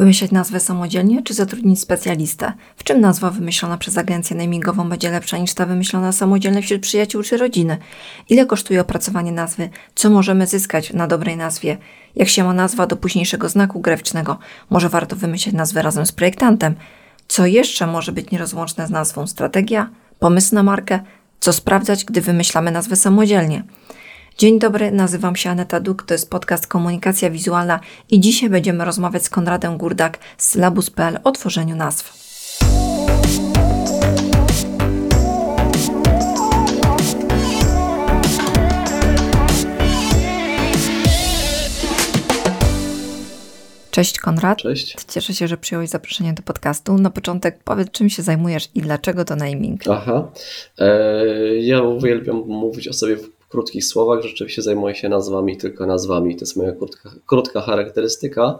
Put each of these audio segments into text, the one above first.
Wymyśleć nazwę samodzielnie czy zatrudnić specjalistę? W czym nazwa wymyślona przez agencję namingową będzie lepsza niż ta wymyślona samodzielnie wśród przyjaciół czy rodziny? Ile kosztuje opracowanie nazwy? Co możemy zyskać na dobrej nazwie? Jak się ma nazwa do późniejszego znaku graficznego? Może warto wymyślić nazwę razem z projektantem? Co jeszcze może być nierozłączne z nazwą? Strategia? Pomysł na markę? Co sprawdzać, gdy wymyślamy nazwę samodzielnie? Dzień dobry, nazywam się Aneta Duk, to jest podcast Komunikacja Wizualna i dzisiaj będziemy rozmawiać z Konradem Gurdak z Syllabus.pl o tworzeniu nazw. Cześć Konrad. Cześć. Cieszę się, że przyjąłeś zaproszenie do podcastu. Na początek powiedz, czym się zajmujesz i dlaczego to naming. Aha. E, ja uwielbiam mówić o sobie w krótkich słowach. Rzeczywiście zajmuję się nazwami, tylko nazwami. To jest moja krótka, krótka charakterystyka.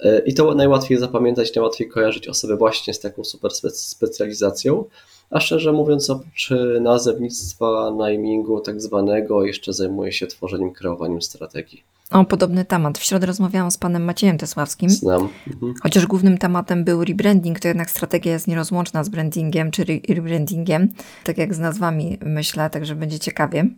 E, I to najłatwiej zapamiętać, najłatwiej kojarzyć osoby właśnie z taką super specjalizacją. A szczerze mówiąc, oprócz nazewnictwa, namingu tak zwanego, jeszcze zajmuję się tworzeniem, kreowaniem strategii. O podobny temat. W środę rozmawiałam z panem Maciejem Tesławskim. Znam. Mhm. Chociaż głównym tematem był rebranding, to jednak strategia jest nierozłączna z brandingiem czy rebrandingiem, tak jak z nazwami myślę, także będzie ciekawie.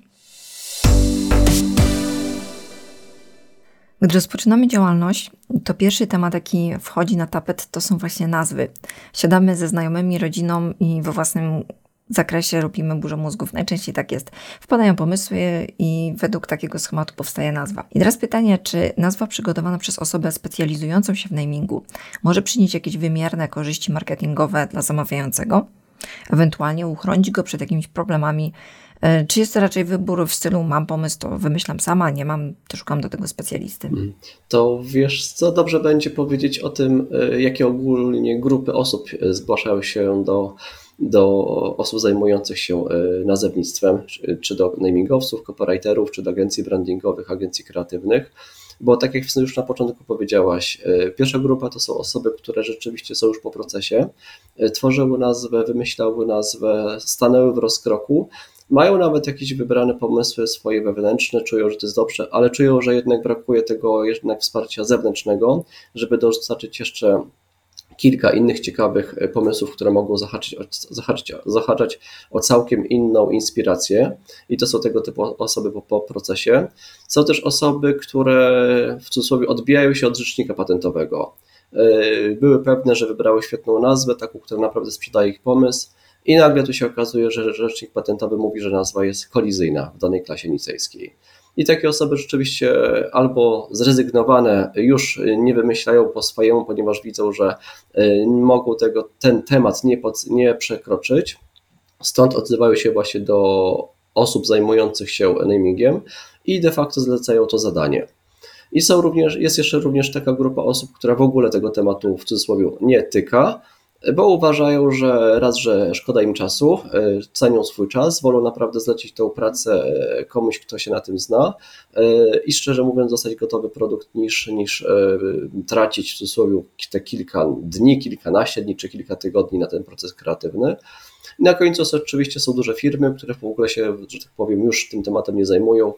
Gdy rozpoczynamy działalność, to pierwszy temat, jaki wchodzi na tapet, to są właśnie nazwy. Siadamy ze znajomymi, rodziną i we własnym zakresie robimy burzę mózgów. Najczęściej tak jest. Wpadają pomysły i według takiego schematu powstaje nazwa. I teraz pytanie, czy nazwa przygotowana przez osobę specjalizującą się w namingu może przynieść jakieś wymierne korzyści marketingowe dla zamawiającego? Ewentualnie uchronić go przed jakimiś problemami czy jest to raczej wybór w stylu mam pomysł, to wymyślam sama, nie mam, to szukam do tego specjalisty? Mm. To wiesz co, dobrze będzie powiedzieć o tym, e, jakie ogólnie grupy osób e, zgłaszają się do, do osób zajmujących się nazewnictwem, czy do namingowców, copywriterów, czy do agencji brandingowych, agencji kreatywnych bo tak jak już na początku powiedziałaś, pierwsza grupa to są osoby, które rzeczywiście są już po procesie, tworzyły nazwę, wymyślały nazwę, stanęły w rozkroku, mają nawet jakieś wybrane pomysły swoje wewnętrzne, czują, że to jest dobrze, ale czują, że jednak brakuje tego jednak wsparcia zewnętrznego, żeby dostarczyć jeszcze kilka innych ciekawych e, pomysłów, które mogą zahaczyć, zahaczyć, zahaczać o całkiem inną inspirację. I to są tego typu osoby po, po procesie. Są też osoby, które w cudzysłowie odbijają się od rzecznika patentowego. E, były pewne, że wybrały świetną nazwę, taką, która naprawdę sprzedaje ich pomysł, i nagle tu się okazuje, że rzecznik patentowy mówi, że nazwa jest kolizyjna w danej klasie nicejskiej. I takie osoby rzeczywiście albo zrezygnowane już nie wymyślają po swojemu, ponieważ widzą, że y, mogą tego, ten temat nie, pod, nie przekroczyć. Stąd odzywają się właśnie do osób zajmujących się namingiem i de facto zlecają to zadanie. I są również, jest jeszcze również taka grupa osób, która w ogóle tego tematu w cudzysłowie nie tyka, bo uważają, że raz, że szkoda im czasu, e, cenią swój czas, wolą naprawdę zlecić tę pracę e, komuś, kto się na tym zna e, i szczerze mówiąc dostać gotowy produkt niż, niż tracić w cudzysłowie te kilka dni, kilkanaście dni czy kilka tygodni na ten proces kreatywny. Na końcu oczywiście są duże firmy, które w ogóle się, że tak powiem, już tym tematem nie zajmują,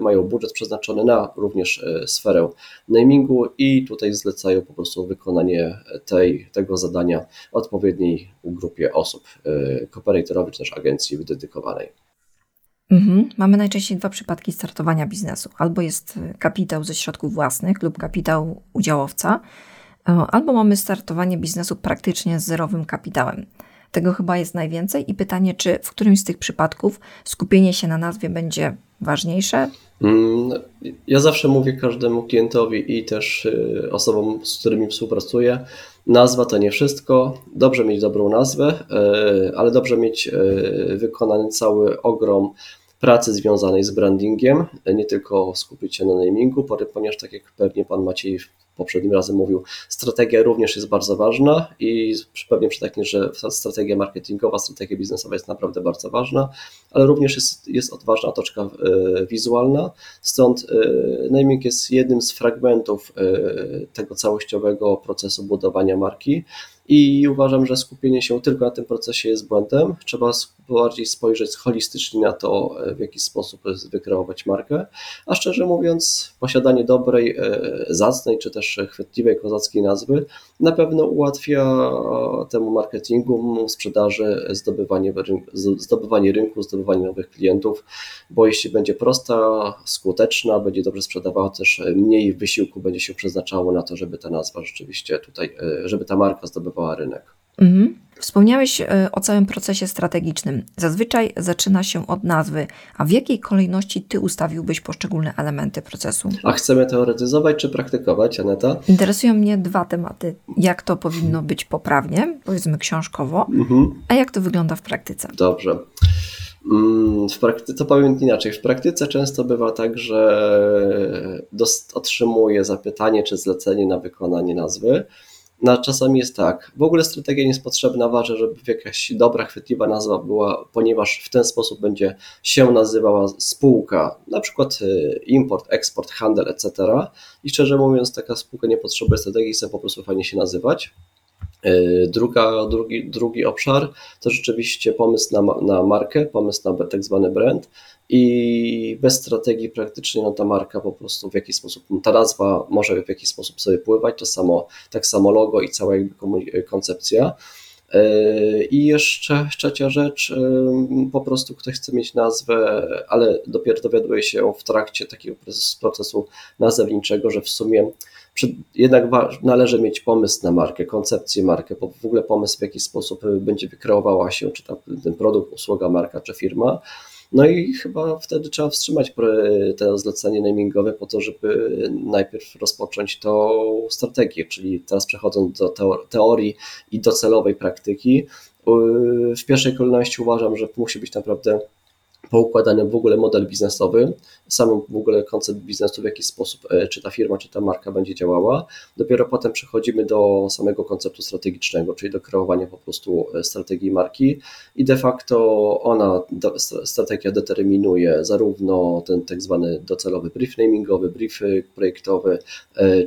mają budżet przeznaczony na również e, sferę namingu i tutaj zlecają po prostu wykonanie tej, tego zadania odpowiedniej grupie osób, e, kooperatorowi czy też agencji wydedykowanej. Mhm. Mamy najczęściej dwa przypadki startowania biznesu. Albo jest kapitał ze środków własnych lub kapitał udziałowca, e, albo mamy startowanie biznesu praktycznie z zerowym kapitałem. Tego chyba jest najwięcej i pytanie, czy w którymś z tych przypadków skupienie się na nazwie będzie ważniejsze? Mm, ja zawsze mówię każdemu klientowi i też y, osobom, z którymi współpracuję, nazwa to nie wszystko. Dobrze mieć dobrą nazwę, y, ale dobrze mieć y, wykonany cały ogrom pracy związanej z brandingiem, nie tylko skupić się na namingu, ponieważ tak jak pewnie Pan Maciej poprzednim razem mówił, strategia również jest bardzo ważna i pewnie przytaknie, że strategia marketingowa, strategia biznesowa jest naprawdę bardzo ważna, ale również jest, jest odważna otoczka e, wizualna, stąd e, naming jest jednym z fragmentów e, tego całościowego procesu budowania marki i uważam, że skupienie się tylko na tym procesie jest błędem. Trzeba bardziej spojrzeć holistycznie na to, w jaki sposób wykreować markę, a szczerze mówiąc, posiadanie dobrej, zacnej czy też też chwytliwej, kozackiej nazwy, na pewno ułatwia temu marketingu, sprzedaży, zdobywanie, zdobywanie rynku, zdobywanie nowych klientów, bo jeśli będzie prosta, skuteczna, będzie dobrze sprzedawała, też mniej wysiłku będzie się przeznaczało na to, żeby ta nazwa rzeczywiście tutaj, żeby ta marka zdobywała rynek. Mhm. Wspomniałeś e, o całym procesie strategicznym. Zazwyczaj zaczyna się od nazwy, a w jakiej kolejności ty ustawiłbyś poszczególne elementy procesu? A chcemy teoretyzować czy praktykować, Aneta? Interesują mnie dwa tematy. Jak to powinno być poprawnie, powiedzmy książkowo, mhm. a jak to wygląda w praktyce? Dobrze. Mm, w praktyce, to powiem inaczej. W praktyce często bywa tak, że otrzymuję zapytanie czy zlecenie na wykonanie nazwy no, czasami jest tak. W ogóle strategia nie jest potrzebna, ważne, żeby jakaś dobra, chwytliwa nazwa była, ponieważ w ten sposób będzie się nazywała spółka, na przykład y, import, eksport, handel, etc. I szczerze mówiąc, taka spółka nie potrzebuje strategii, chce po prostu fajnie się nazywać. Y, druga, drugi, drugi obszar to rzeczywiście pomysł na, na markę, pomysł na tak zwany brand i bez strategii praktycznie no, ta marka po prostu w jakiś sposób, ta nazwa może w jakiś sposób sobie pływać, to samo, tak samo logo i cała jakby koncepcja. Y, I jeszcze trzecia rzecz, y, po prostu ktoś chce mieć nazwę, ale dopiero dowiaduje się w trakcie takiego procesu nazewniczego, że w sumie jednak należy mieć pomysł na markę, koncepcję markę, w ogóle pomysł w jaki sposób będzie wykreowała się, czy ten produkt, usługa, marka, czy firma. No i chyba wtedy trzeba wstrzymać to zlecenie namingowe po to, żeby najpierw rozpocząć tą strategię, czyli teraz przechodząc do teorii i docelowej praktyki. W pierwszej kolejności uważam, że musi być naprawdę poukładany w ogóle model biznesowy, sam w ogóle koncept biznesu, w jaki sposób e, czy ta firma, czy ta marka będzie działała. Dopiero potem przechodzimy do samego konceptu strategicznego, czyli do kreowania po prostu e, strategii marki i de facto ona, strategia determinuje zarówno ten tak zwany docelowy brief namingowy, brief e, projektowy,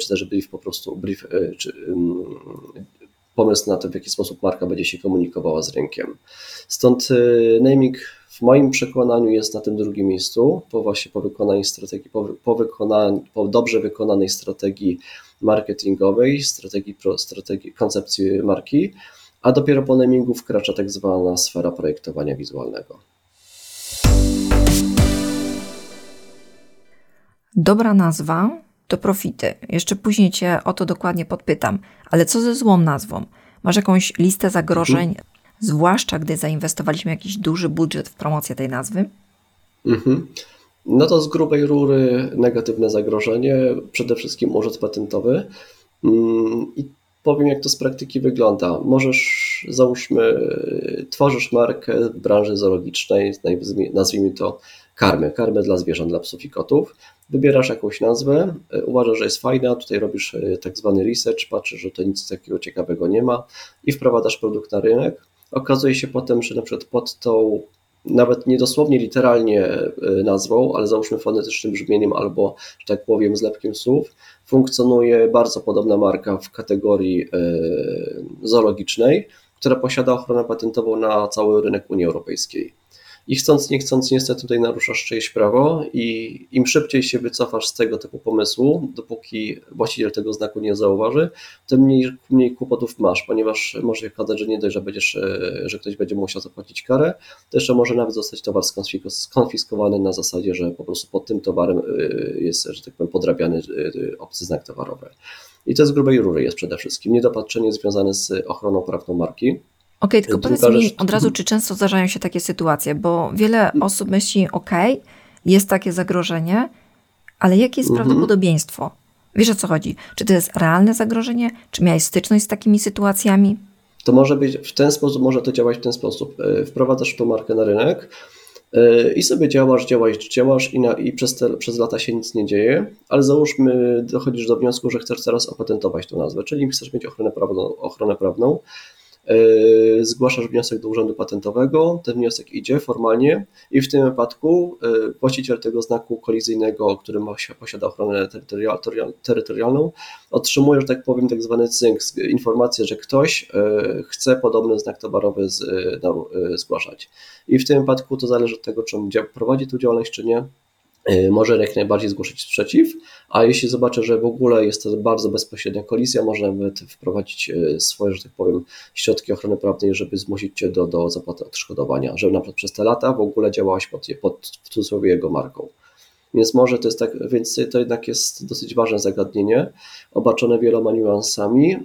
czy też brief po prostu, brief, czy, mm, pomysł na to, w jaki sposób marka będzie się komunikowała z rynkiem. Stąd naming w moim przekonaniu jest na tym drugim miejscu, po właśnie po strategii, po, po, po dobrze wykonanej strategii marketingowej, strategii, strategii koncepcji marki, a dopiero po namingu wkracza tak zwana sfera projektowania wizualnego. Dobra nazwa to profity. Jeszcze później Cię o to dokładnie podpytam. Ale co ze złą nazwą? Masz jakąś listę zagrożeń, mhm zwłaszcza gdy zainwestowaliśmy jakiś duży budżet w promocję tej nazwy? Mhm. No to z grubej rury negatywne zagrożenie, przede wszystkim urzęd patentowy. Mm, I powiem, jak to z praktyki wygląda. Możesz, załóżmy, tworzysz markę branży zoologicznej, nazwijmy to karmy, karmy dla zwierząt, dla psów i kotów. Wybierasz jakąś nazwę, uważasz, że jest fajna, tutaj robisz e, tak zwany research, patrzysz, że to nic takiego ciekawego nie ma. I wprowadzasz produkt na rynek. Okazuje się potem, że na przykład pod tą nawet nie dosłownie literalnie e, nazwą, ale załóżmy fonetycznym brzmieniem albo, że tak powiem, zlepkiem słów, funkcjonuje bardzo podobna marka w kategorii e, zoologicznej, która posiada ochronę patentową na cały rynek Unii Europejskiej i chcąc, nie chcąc, niestety tutaj naruszasz czyjeś prawo i im szybciej się wycofasz z tego typu pomysłu, dopóki właściciel tego znaku nie zauważy, tym mniej, mniej kłopotów masz, ponieważ może się okazać, że nie dość, że, będziesz, e, że ktoś będzie musiał zapłacić karę, to jeszcze może nawet zostać towar skonfiskowany na zasadzie, że po prostu pod tym towarem e, jest, że tak powiem, podrabiany e, obcy znak towarowy. I to z grubej rury jest przede wszystkim niedopatrzenie związane z ochroną prawną marki, Okej, okay, tylko powiedz mi od razu, czy często zdarzają się takie sytuacje, bo wiele osób myśli, ok, jest takie zagrożenie, ale jakie jest mhm. prawdopodobieństwo? Wiesz o co chodzi? Czy to jest realne zagrożenie? Czy miałeś styczność z takimi sytuacjami? To może być w ten sposób, może to działać w ten sposób. E, wprowadzasz tą markę na rynek e, i sobie działasz, działasz, działasz i, na, i przez, te, przez lata się nic nie dzieje, ale załóżmy, dochodzisz do wniosku, że chcesz teraz opatentować tę nazwę, czyli chcesz mieć ochronę prawną, ochronę prawną zgłaszasz wniosek do Urzędu Patentowego, ten wniosek idzie formalnie i w tym wypadku e, właściciel tego znaku kolizyjnego, który posiada ochronę terytorialną, otrzymuje, że tak powiem, tak zwany cynk, informację, że ktoś e, chce podobny znak towarowy zgłaszać. I w tym wypadku to zależy od tego, czy on prowadzi tę działalność, czy nie, może jak najbardziej zgłosić sprzeciw, a jeśli zobaczę, że w ogóle jest to bardzo bezpośrednia kolizja, może nawet wprowadzić y, swoje, że tak powiem, środki ochrony prawnej, żeby zmusić Cię do, do zapłaty odszkodowania, żeby na przykład przez te lata w ogóle działałaś pod, pod w cudzysłowie jego marką. Więc może to jest tak, więc to jednak jest dosyć ważne zagadnienie, obarczone wieloma niuansami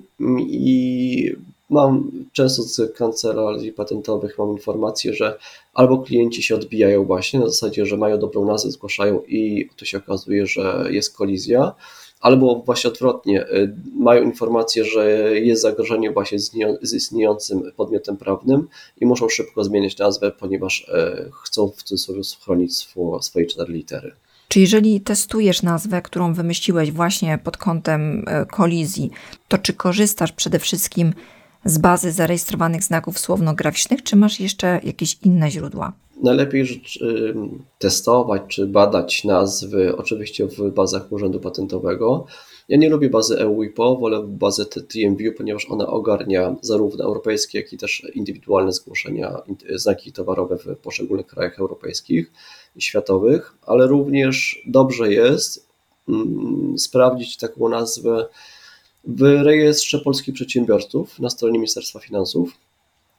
i mam często z kancelarii patentowych mam informację, że albo klienci się odbijają właśnie na zasadzie, że mają dobrą nazwę, zgłaszają i to się okazuje, że jest kolizja, albo właśnie odwrotnie, y, mają informację, że jest zagrożenie właśnie z istniejącym podmiotem prawnym i muszą szybko zmieniać nazwę, ponieważ y, chcą w cudzysłowie chronić swoje cztery litery. Czy jeżeli testujesz nazwę, którą wymyśliłeś właśnie pod kątem y, kolizji, to czy korzystasz przede wszystkim z bazy zarejestrowanych znaków słownograficznych, czy masz jeszcze jakieś inne źródła? Najlepiej testować czy badać nazwy oczywiście w bazach Urzędu Patentowego. Ja nie lubię bazy EUIPO, wolę bazę TMView, ponieważ ona ogarnia zarówno europejskie, jak i też indywidualne zgłoszenia, znaki towarowe w poszczególnych krajach europejskich i światowych, ale również dobrze jest sprawdzić taką nazwę w rejestrze polskich przedsiębiorców na stronie Ministerstwa Finansów.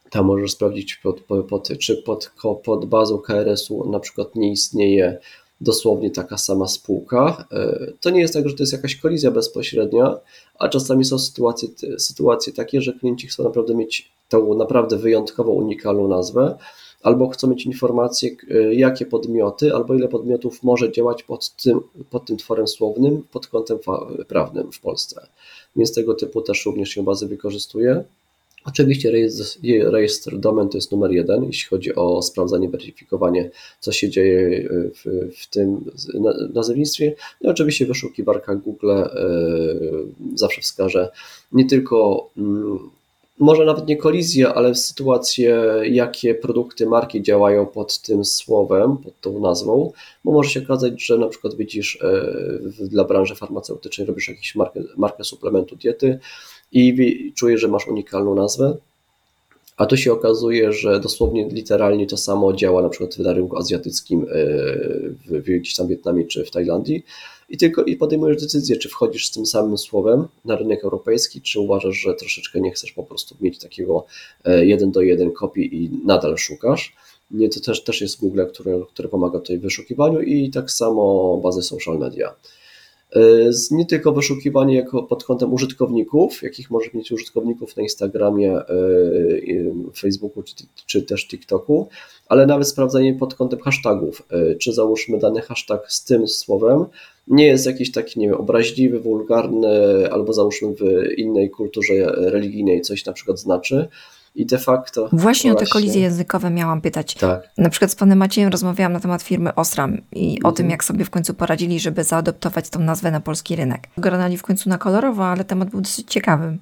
Tam możesz sprawdzić, pod, pod, czy pod, pod bazą KRS-u na przykład nie istnieje dosłownie taka sama spółka. E, to nie jest tak, że to jest jakaś kolizja bezpośrednia, a czasami są sytuacje, sytuacje takie, że klienci chcą naprawdę mieć tą naprawdę wyjątkową, unikalną nazwę, albo chcą mieć informacje, e, jakie podmioty, albo ile podmiotów może działać pod tym, pod tym tworem słownym pod kątem prawnym w Polsce więc tego typu też również się bazy wykorzystuje. Oczywiście rejestr, rejestr domen to jest numer jeden, jeśli chodzi o sprawdzanie, weryfikowanie, co się dzieje w, w tym nazewnictwie. No oczywiście wyszukiwarka Google e, zawsze wskaże nie tylko mm, może nawet nie kolizję, ale sytuację, jakie produkty marki działają pod tym słowem, pod tą nazwą, bo może się okazać, że na przykład widzisz e, dla branży farmaceutycznej, robisz jakąś markę, markę suplementu diety i czujesz, że masz unikalną nazwę, a tu się okazuje, że dosłownie literalnie to samo działa na przykład na rynku azjatyckim e, w, w gdzieś tam Wietnamie czy w Tajlandii i tylko i podejmujesz decyzję, czy wchodzisz z tym samym słowem na rynek europejski, czy uważasz, że troszeczkę nie chcesz po prostu mieć takiego e, jeden do jeden kopii i nadal szukasz. Nie, to też, też jest Google, które, które pomaga tutaj w wyszukiwaniu i tak samo bazy social media. E, nie tylko wyszukiwanie jako pod kątem użytkowników, jakich może mieć użytkowników na Instagramie, e, Facebooku czy, czy też TikToku, ale nawet sprawdzanie pod kątem hashtagów. Czy załóżmy dany hashtag z tym słowem nie jest jakiś taki, nie wiem, obraźliwy, wulgarny, albo załóżmy w innej kulturze religijnej coś na przykład znaczy. I de facto. Właśnie, o te kolizje językowe miałam pytać. Tak. Na przykład z panem Maciejem rozmawiałam na temat firmy Osram i mhm. o tym, jak sobie w końcu poradzili, żeby zaadoptować tą nazwę na polski rynek. Granali w końcu na kolorowo, ale temat był dosyć ciekawy.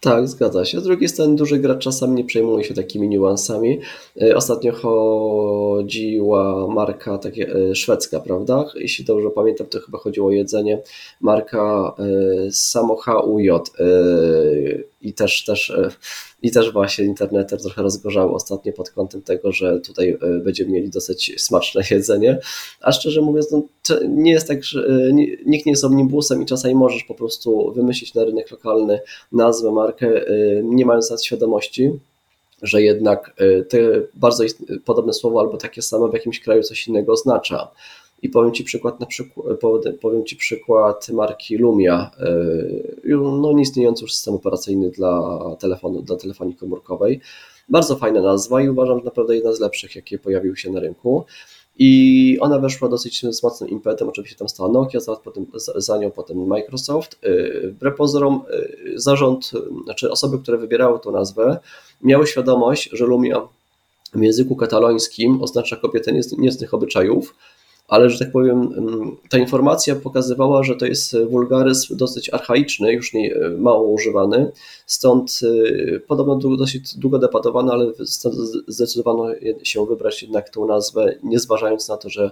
Tak, zgadza się. Z drugiej strony duży gracz czasami nie przejmuje się takimi niuansami. E, ostatnio chodziła marka takie e, szwedzka, prawda? Jeśli dobrze pamiętam, to chyba chodziło o jedzenie. Marka e, Samo HUJ i też, też, e, i też właśnie interneter trochę rozgorzały ostatnio pod kątem tego, że tutaj e, będziemy mieli dosyć smaczne jedzenie, a szczerze mówiąc, no, nie jest tak, że e, nikt nie jest omnibusem i czasami możesz po prostu wymyślić na rynek lokalny nazwę, markę, nie mając nad świadomości, że jednak te bardzo podobne słowo albo takie same w jakimś kraju coś innego oznacza. I powiem Ci przykład, na przykład, powiem Ci przykład marki Lumia, e, no nieistniejący już system operacyjny dla telefonu, dla telefonii komórkowej. Bardzo fajna nazwa i uważam, że naprawdę jedna z lepszych, jakie pojawiły się na rynku. I ona weszła dosyć z mocnym impetem, oczywiście tam stała Nokia, za, potem, za nią potem Microsoft. E, wbrew pozorom e, zarząd, znaczy osoby, które wybierały tę nazwę, miały świadomość, że Lumia w języku katalońskim oznacza kobietę niecnych obyczajów, ale że tak powiem, mm, ta informacja pokazywała, że to jest wulgaryzm dosyć archaiczny, już nie e, mało używany, stąd e, podobno dosyć długo debatowano, ale zdecydowano się wybrać jednak tą nazwę, nie zważając na to, że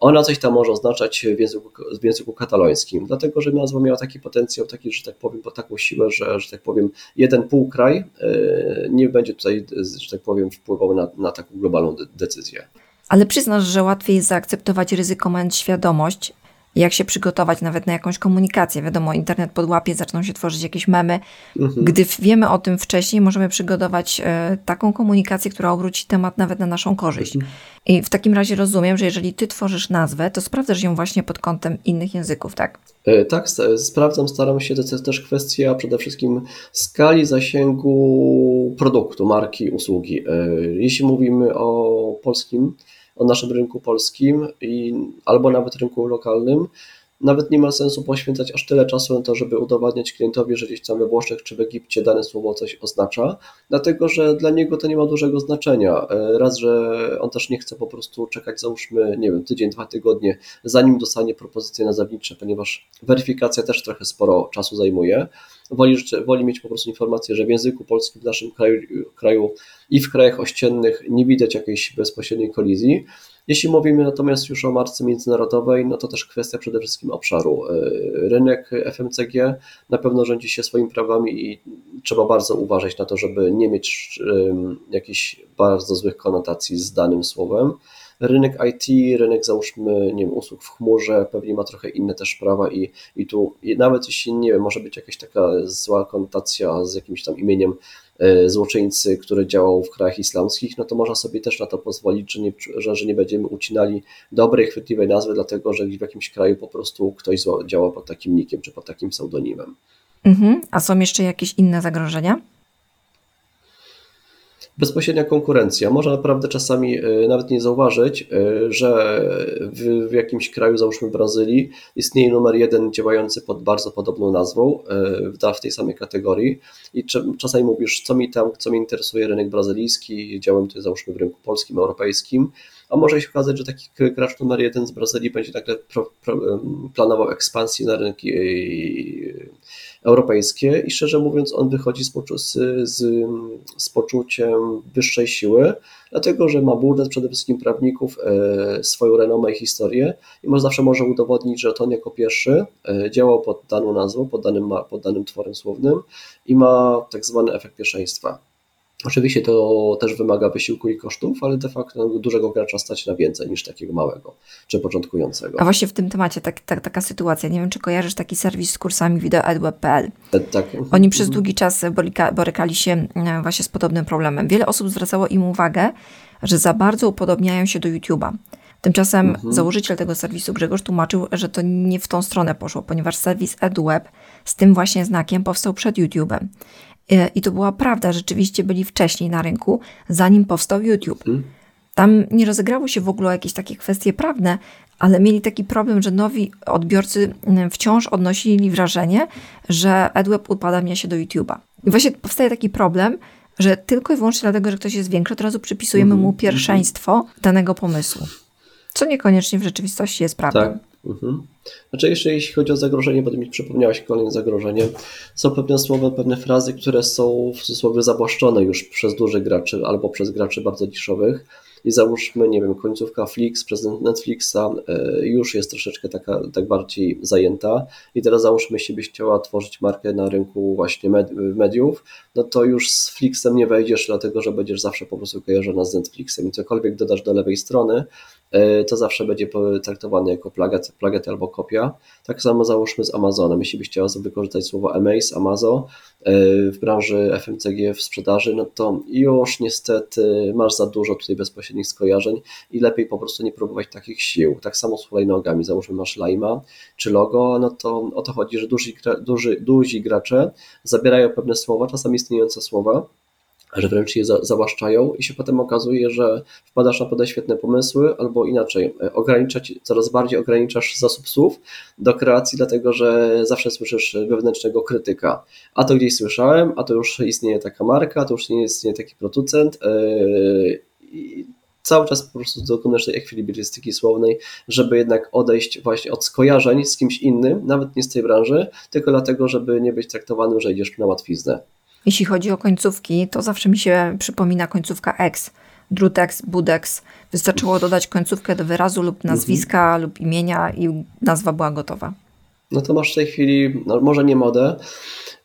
ona coś tam może oznaczać w języku, w języku katalońskim, dlatego że nazwa miała taki potencjał, taki, że tak powiem, taką siłę, że, że tak powiem, jeden półkraj e, nie będzie tutaj, że tak powiem, wpływał na, na taką globalną decyzję. Ale przyznasz, że łatwiej jest zaakceptować ryzyko, mając świadomość, jak się przygotować nawet na jakąś komunikację. Wiadomo, internet podłapie, zaczną się tworzyć jakieś memy. Mhm. Gdy wiemy o tym wcześniej, możemy przygotować e, taką komunikację, która obróci temat nawet na naszą korzyść. Mhm. I w takim razie rozumiem, że jeżeli ty tworzysz nazwę, to sprawdzasz ją właśnie pod kątem innych języków, tak? E, tak, sprawdzam, staram się, to jest też kwestia przede wszystkim skali zasięgu produktu, marki, usługi. E, jeśli mówimy o polskim, o naszym rynku polskim i, albo nawet rynku lokalnym, nawet nie ma sensu poświęcać aż tyle czasu na to, żeby udowadniać klientowi, że gdzieś tam we Włoszech czy w Egipcie dane słowo coś oznacza, dlatego że dla niego to nie ma dużego znaczenia. E, raz, że on też nie chce po prostu czekać, załóżmy, nie wiem, tydzień, dwa tygodnie, zanim dostanie propozycje nazewnicze, ponieważ weryfikacja też trochę sporo czasu zajmuje. Woli, woli mieć po prostu informację, że w języku polskim w naszym kraju, kraju i w krajach ościennych nie widać jakiejś bezpośredniej kolizji. Jeśli mówimy natomiast już o marce międzynarodowej, no to też kwestia przede wszystkim obszaru. E, rynek FMCG na pewno rządzi się swoimi prawami i trzeba bardzo uważać na to, żeby nie mieć jakichś bardzo złych konotacji z danym słowem. Rynek IT, rynek załóżmy, nie wiem, usług w chmurze, pewnie ma trochę inne też prawa i, i tu i nawet jeśli, nie wiem, może być jakaś taka zła konotacja z jakimś tam imieniem złoczyńcy, który działał w krajach islamskich, no to można sobie też na to pozwolić, że nie, że, że nie będziemy ucinali dobrej, chwytliwej nazwy, dlatego że w jakimś kraju po prostu ktoś działa pod takim nikiem czy pod takim pseudonimem. Mhm. A są jeszcze jakieś inne zagrożenia? Bezpośrednia konkurencja. Można naprawdę czasami e, nawet nie zauważyć, e, że w, w, jakimś kraju, załóżmy Brazylii, istnieje numer jeden działający pod bardzo podobną nazwą e, w tej samej kategorii i czasami mówisz, co mi tam, co mi interesuje rynek brazylijski, działam tutaj załóżmy w rynku polskim, europejskim, a może się okazać, że taki gracz numer jeden z Brazylii będzie nagle pro, pro, planował ekspansję na rynki europejskie i szczerze mówiąc on wychodzi z, z, z poczuciem wyższej siły, dlatego że ma budżet przede wszystkim prawników, e, swoją renomę i historię i może zawsze może udowodnić, że to on jako pierwszy e, działał pod daną nazwą, pod danym, pod danym tworem słownym i ma tak zwany efekt pierwszeństwa. Oczywiście to też wymaga wysiłku i kosztów, ale de facto dużego gracza stać na więcej niż takiego małego czy początkującego. A właśnie w tym temacie tak, tak, taka sytuacja. Nie wiem, czy kojarzysz taki serwis z kursami wideo.edweb.pl. Tak. Oni przez mhm. długi czas borykali się e, właśnie z podobnym problemem. Wiele osób zwracało im uwagę, że za bardzo upodobniają się do YouTube'a. Tymczasem mhm. założyciel tego serwisu Grzegorz tłumaczył, że to nie w tą stronę poszło, ponieważ serwis EdWeb z tym właśnie znakiem powstał przed YouTube'em. E, I to była prawda, rzeczywiście byli wcześniej na rynku, zanim powstał YouTube. Hmm. Tam nie rozegrały się w ogóle jakieś takie kwestie prawne, ale mieli taki problem, że nowi odbiorcy wciąż odnosili wrażenie, że AdWeb upadamia się do YouTube'a. I właśnie powstaje taki problem, że tylko i wyłącznie dlatego, że ktoś jest większy, od razu przypisujemy mu mhm. pierwszeństwo danego pomysłu. Co niekoniecznie w rzeczywistości jest prawdą. Tak. Mhm. Znaczy jeszcze jeśli chodzi o zagrożenie, bo mi przypomniałaś kolejne zagrożenie, są pewne słowa, pewne frazy, które są w cudzysłowie zabłaszczone już przez dużych graczy albo przez graczy bardzo niszowych i załóżmy, nie wiem, końcówka Flix przez Netflixa e, już jest troszeczkę taka, tak bardziej zajęta i teraz załóżmy, jeśli byś chciała tworzyć markę na rynku właśnie mediów, no to już z Flixem nie wejdziesz, dlatego że będziesz zawsze po prostu kojarzona z Netflixem i cokolwiek dodasz do lewej strony, e, to zawsze będzie traktowane jako plagiat, plagiat albo kopia. Tak samo załóżmy z Amazonem. Jeśli byś chciała wykorzystać słowo Amaze, Amazon e, w branży FMCG w sprzedaży, no to już niestety masz za dużo tutaj bezpośrednich skojarzeń i lepiej po prostu nie próbować takich sił. Tak samo z hulajnogami. Załóżmy masz Lima czy logo, no to o to chodzi, że duzi, duży, duzi gracze zabierają pewne słowa, czasami istniejące słowa, że wręcz je zawłaszczają i się potem okazuje, że wpadasz na podać świetne pomysły, albo inaczej, e, ograniczać, coraz bardziej ograniczasz zasób słów do kreacji, dlatego że zawsze słyszysz wewnętrznego krytyka. A to gdzieś słyszałem, a to już istnieje taka marka, to już nie istnieje taki producent. Yy, cały czas po prostu dokonasz tej ekwilibrystyki słownej, żeby jednak odejść właśnie od skojarzeń z kimś innym, nawet nie z tej branży, tylko dlatego, żeby nie być traktowanym, że idziesz na łatwiznę. Jeśli chodzi o końcówki, to zawsze mi się przypomina końcówka X. Drutex, Budex. Wystarczyło dodać końcówkę do wyrazu lub nazwiska mhm. lub imienia i nazwa była gotowa. No to masz w tej chwili, no może nie modę,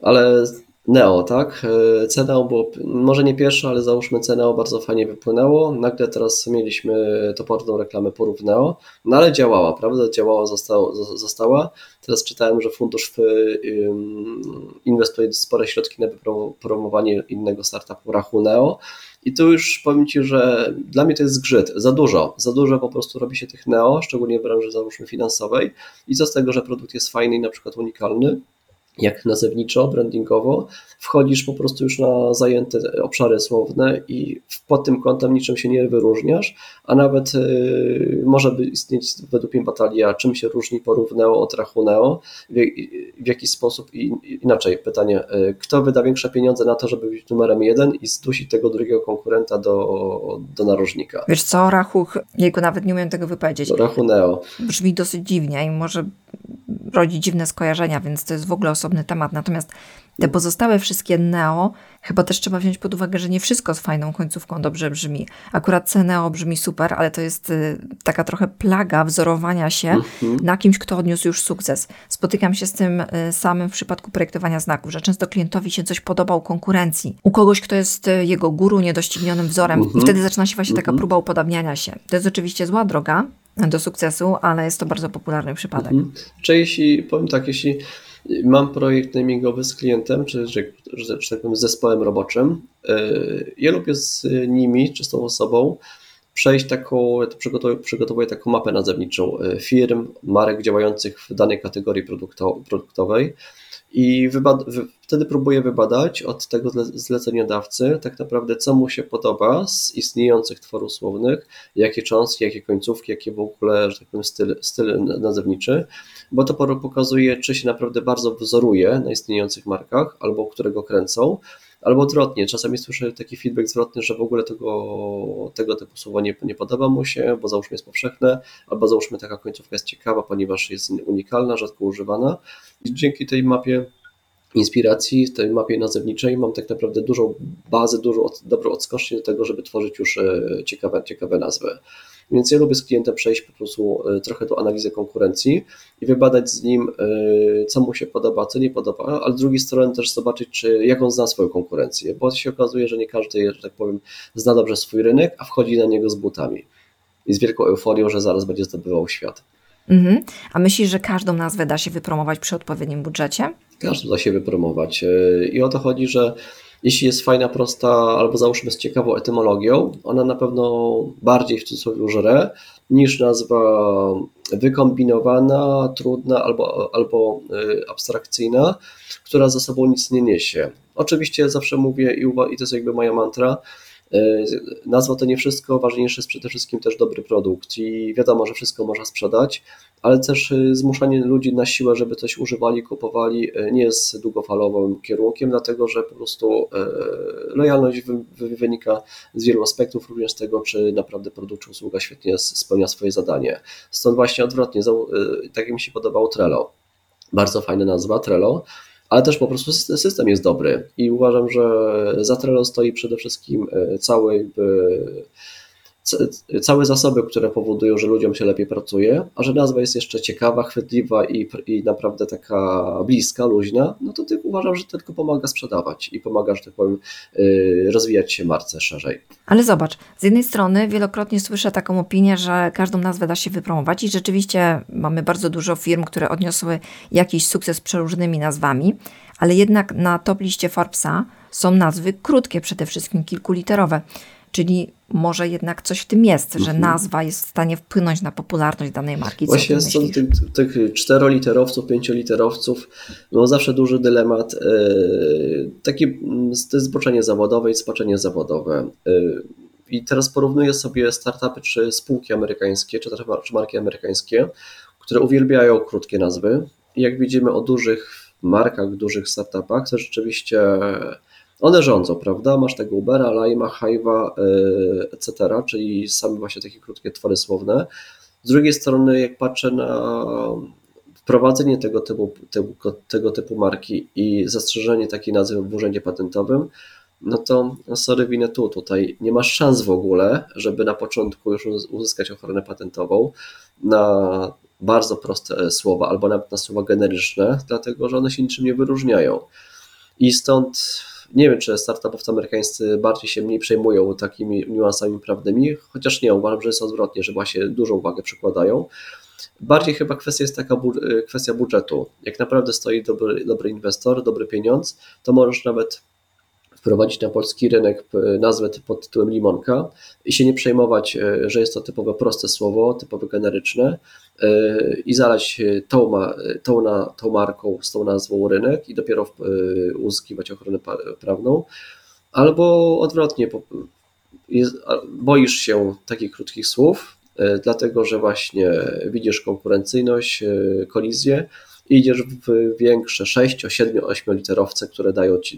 ale Neo, tak? E, Ceneo było, może nie pierwsze, ale załóżmy Ceneo bardzo fajnie wypłynęło. Nagle teraz mieliśmy toporną reklamę porów Neo, no ale działała, prawda? Działała, została. została. Teraz czytałem, że fundusz w, inwestuje spore środki na promowanie innego startupu Rachu Neo. I tu już powiem Ci, że dla mnie to jest zgrzyt, za dużo, za dużo po prostu robi się tych neo, szczególnie w branży załóżmy finansowej i co z tego, że produkt jest fajny i na przykład unikalny, jak nazewniczo, brandingowo, wchodzisz po prostu już na zajęte obszary słowne i pod tym kątem niczym się nie wyróżniasz, a nawet y, może by istnieć według mnie batalia, czym się różni porówneo od rachuneo, w, w jaki sposób, i, inaczej pytanie, y, kto wyda większe pieniądze na to, żeby być numerem jeden i zdusić tego drugiego konkurenta do, do narożnika. Wiesz co, rachuch, jego nawet nie umiem tego wypowiedzieć. Rachuneo. Brzmi dosyć dziwnie i może rodzi dziwne skojarzenia, więc to jest w ogóle osobny temat. Natomiast te pozostałe wszystkie neo, chyba też trzeba wziąć pod uwagę, że nie wszystko z fajną końcówką dobrze brzmi. Akurat C-neo brzmi super, ale to jest y, taka trochę plaga wzorowania się mhm. na kimś, kto odniósł już sukces. Spotykam się z tym y, samym w przypadku projektowania znaków, że często klientowi się coś podoba u konkurencji, u kogoś, kto jest y, jego guru, niedoścignionym wzorem i mhm. wtedy zaczyna się właśnie taka mhm. próba upodabniania się. To jest oczywiście zła droga, do sukcesu, ale jest to bardzo popularny przypadek. Mhm. Czy jeśli, powiem tak, jeśli mam projekt namingowy z klientem, czy, czy, czy, czy tak powiem z zespołem roboczym, yy, ja lubię z nimi, czy z tą osobą, przejść taką, przygotowuję, taką mapę nazewniczą yy, firm, marek działających w danej kategorii produktowej. I wtedy próbuję wybadać od tego zleceniodawcy tak naprawdę, co mu się podoba z istniejących tworów słownych, jakie cząstki, jakie końcówki, jakie w ogóle, że tak powiem, styl, styl nazewniczy, bo to pokazuje, czy się naprawdę bardzo wzoruje na istniejących markach, albo którego kręcą, albo odwrotnie. Czasami słyszę taki feedback zwrotny, że w ogóle tego, tego typu słowo nie, nie podoba mu się, bo załóżmy jest powszechne, albo załóżmy taka końcówka jest ciekawa, ponieważ jest unikalna, rzadko używana. I dzięki tej mapie inspiracji, tej mapie nazewniczej mam tak naprawdę dużą bazę, dużą dobrą odskocznię do tego, żeby tworzyć już e, ciekawe, ciekawe nazwy. Więc ja lubię z klientem przejść po prostu e, trochę do analizy konkurencji i wybadać z nim, e, co mu się podoba, co nie podoba, ale z drugiej strony też zobaczyć, czy, jak on zna swoją konkurencję, bo się okazuje, że nie każdy, że tak powiem, zna dobrze swój rynek, a wchodzi na niego z butami i z wielką euforią, że zaraz będzie zdobywał świat. Mhm. A myślisz, że każdą nazwę da się wypromować przy odpowiednim budżecie? Każdą da się wypromować. E, I o to chodzi, że jeśli jest fajna, prosta, albo załóżmy z ciekawą etymologią, ona na pewno bardziej w cudzysłowie żre niż nazwa wykombinowana, trudna albo, albo e, abstrakcyjna, która za sobą nic nie niesie. Oczywiście zawsze mówię i, i to jest jakby moja mantra, nazwa to nie wszystko, ważniejszy jest przede wszystkim też dobry produkt i wiadomo, że wszystko można sprzedać, ale też e, zmuszanie ludzi na siłę, żeby coś używali, kupowali e, nie jest długofalowym kierunkiem, dlatego że po prostu lojalność wynika z wielu aspektów, również z tego, czy naprawdę produkt czy usługa świetnie spełnia swoje zadanie. Stąd właśnie odwrotnie, tak mi się podobał Trello. Bardzo fajna nazwa, Trello ale też po prostu system jest dobry i uważam, że za Trello stoi przede wszystkim e, cały jakby całe zasoby, które powodują, że ludziom się lepiej pracuje, a że nazwa jest jeszcze ciekawa, chwytliwa i, i naprawdę taka bliska, luźna, no to ty uważam, że tylko pomaga sprzedawać i pomaga, że tak powiem, y, rozwijać się marce szerzej. Ale zobacz, z jednej strony wielokrotnie słyszę taką opinię, że każdą nazwę da się wypromować i rzeczywiście mamy bardzo dużo firm, które odniosły jakiś sukces przeróżnymi nazwami, ale jednak na top liście Forbesa są nazwy krótkie, przede wszystkim kilkuliterowe. Czyli może jednak coś w tym jest, że mhm. nazwa jest w stanie wpłynąć na popularność danej marki. Co Właśnie z tych, tych czteroliterowców, pięcioliterowców, no zawsze duży dylemat. Yy, takie mm, to jest zboczenie zawodowe i spaczenie zawodowe. Yy, I teraz porównuję sobie startupy czy spółki amerykańskie, czy też czy marki amerykańskie, które uwielbiają krótkie nazwy. I jak widzimy o dużych markach, dużych startupach, to rzeczywiście one rządzą, prawda? Masz tego Ubera, Lima, Hive'a, yy, etc., czyli same właśnie takie krótkie twory słowne. Z drugiej strony, jak patrzę na wprowadzenie tego typu, tego, tego typu marki i zastrzeżenie takiej nazwy w urzędzie patentowym, no to no sorry, winę tu, tutaj nie masz szans w ogóle, żeby na początku już uzyskać ochronę patentową na bardzo proste słowa albo nawet na słowa generyczne, dlatego że one się niczym nie wyróżniają. i stąd nie wiem, czy startupowcy amerykańscy bardziej się mniej przejmują takimi niuansami prawnymi, chociaż nie, uważam, że jest odwrotnie, że właśnie dużą uwagę przykładają. Bardziej chyba kwestia jest taka kwestia budżetu. Jak naprawdę stoi dobry, dobry inwestor, dobry pieniądz, to możesz nawet wprowadzić na polski rynek nazwę pod tytułem limonka i się nie przejmować, e, że jest to typowe proste słowo, typowe generyczne e, i zalać tą, tą, tą marką, z tą nazwą rynek i dopiero e, uzyskiwać ochronę prawną. Albo odwrotnie, boisz się takich krótkich słów, dlatego że właśnie widzisz konkurencyjność, kolizję idziesz w większe 6, 7, 8 literowce, które dają ci